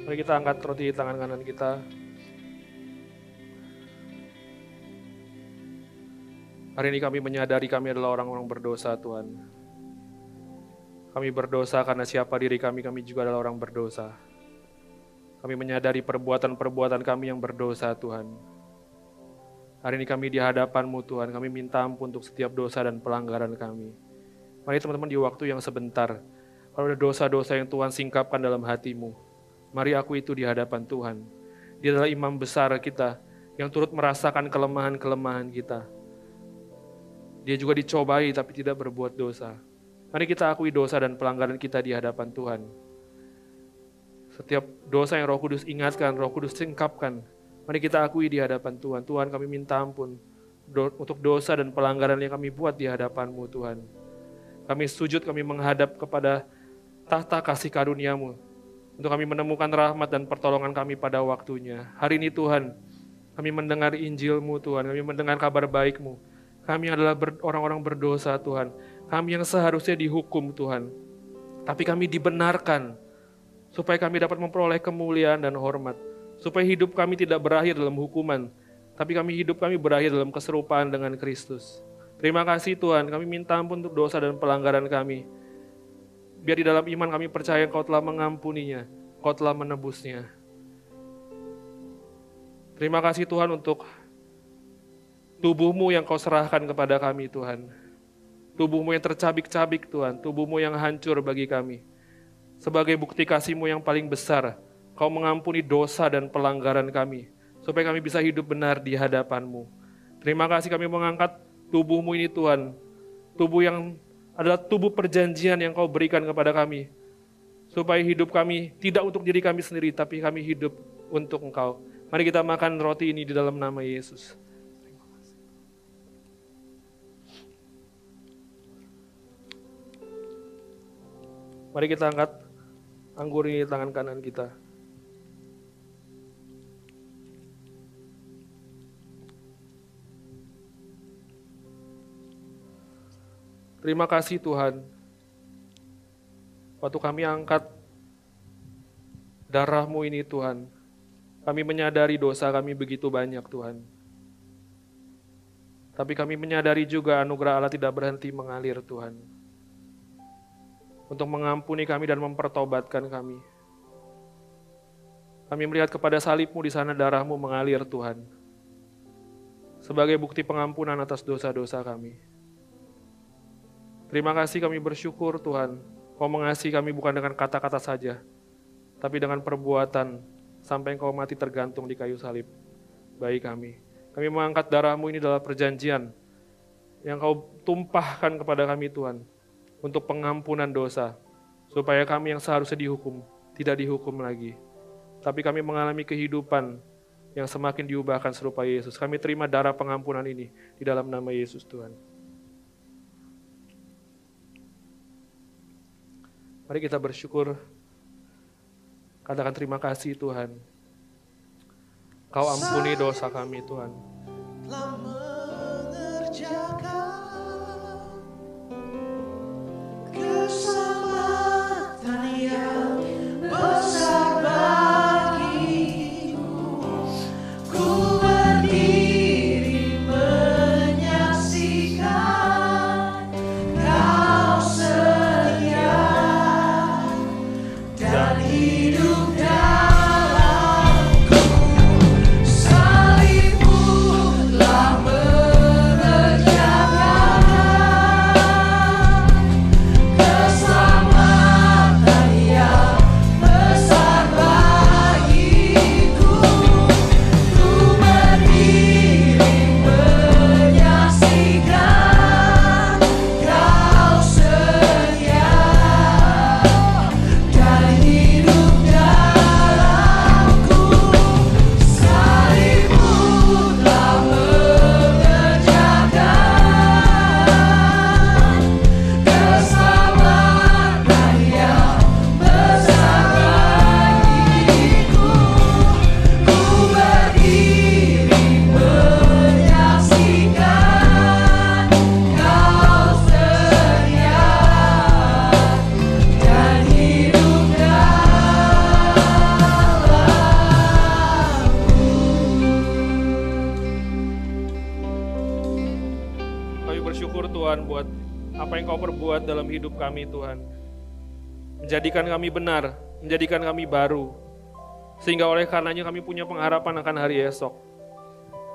Mari kita angkat roti di tangan kanan kita. Hari ini kami menyadari kami adalah orang-orang berdosa Tuhan. Kami berdosa karena siapa diri kami, kami juga adalah orang berdosa. Kami menyadari perbuatan-perbuatan kami yang berdosa, Tuhan. Hari ini kami di hadapan-Mu, Tuhan. Kami minta ampun untuk setiap dosa dan pelanggaran kami. Mari teman-teman di waktu yang sebentar, kalau ada dosa-dosa yang Tuhan singkapkan dalam hatimu, mari aku itu di hadapan Tuhan. Dia adalah imam besar kita yang turut merasakan kelemahan-kelemahan kita. Dia juga dicobai tapi tidak berbuat dosa. Mari kita akui dosa dan pelanggaran kita di hadapan Tuhan. Setiap dosa yang Roh Kudus ingatkan, Roh Kudus singkapkan. Mari kita akui di hadapan Tuhan. Tuhan kami minta ampun untuk dosa dan pelanggaran yang kami buat di hadapan-Mu Tuhan. Kami sujud, kami menghadap kepada tahta kasih karuniamu. Untuk kami menemukan rahmat dan pertolongan kami pada waktunya. Hari ini Tuhan, kami mendengar Injil-Mu Tuhan, kami mendengar kabar baik-Mu. Kami adalah ber- orang-orang berdosa Tuhan. Kami yang seharusnya dihukum Tuhan. Tapi kami dibenarkan supaya kami dapat memperoleh kemuliaan dan hormat. Supaya hidup kami tidak berakhir dalam hukuman, tapi kami hidup kami berakhir dalam keserupaan dengan Kristus. Terima kasih Tuhan, kami minta ampun untuk dosa dan pelanggaran kami. Biar di dalam iman kami percaya Kau telah mengampuninya, Kau telah menebusnya. Terima kasih Tuhan untuk tubuhmu yang Kau serahkan kepada kami Tuhan. Tubuhmu yang tercabik-cabik Tuhan, tubuhmu yang hancur bagi kami. Sebagai bukti kasihmu yang paling besar, Kau mengampuni dosa dan pelanggaran kami, supaya kami bisa hidup benar di hadapanmu. Terima kasih kami mengangkat tubuhmu ini Tuhan, tubuh yang adalah tubuh perjanjian yang kau berikan kepada kami, supaya hidup kami tidak untuk diri kami sendiri, tapi kami hidup untuk engkau. Mari kita makan roti ini di dalam nama Yesus. Mari kita angkat anggur ini di tangan kanan kita. Terima kasih Tuhan. Waktu kami angkat darahmu ini Tuhan, kami menyadari dosa kami begitu banyak Tuhan. Tapi kami menyadari juga anugerah Allah tidak berhenti mengalir Tuhan. Untuk mengampuni kami dan mempertobatkan kami. Kami melihat kepada salibmu di sana darahmu mengalir Tuhan. Sebagai bukti pengampunan atas dosa-dosa kami. Terima kasih kami bersyukur Tuhan. Kau mengasihi kami bukan dengan kata-kata saja, tapi dengan perbuatan sampai engkau mati tergantung di kayu salib. Baik kami. Kami mengangkat darahmu ini adalah perjanjian yang kau tumpahkan kepada kami Tuhan untuk pengampunan dosa. Supaya kami yang seharusnya dihukum, tidak dihukum lagi. Tapi kami mengalami kehidupan yang semakin diubahkan serupa Yesus. Kami terima darah pengampunan ini di dalam nama Yesus Tuhan. Mari kita bersyukur. Katakan terima kasih Tuhan. Kau ampuni dosa kami Tuhan. telah mengerjakan menjadikan kami benar, menjadikan kami baru. Sehingga oleh karenanya kami punya pengharapan akan hari esok.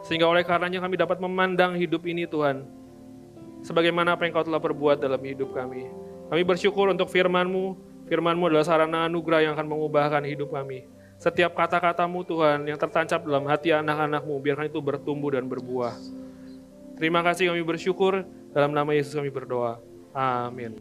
Sehingga oleh karenanya kami dapat memandang hidup ini Tuhan, sebagaimana apa yang kau telah perbuat dalam hidup kami. Kami bersyukur untuk firman-Mu, firman-Mu adalah sarana anugerah yang akan mengubahkan hidup kami. Setiap kata-katamu Tuhan yang tertancap dalam hati anak-anakmu, biarkan itu bertumbuh dan berbuah. Terima kasih kami bersyukur, dalam nama Yesus kami berdoa. Amin.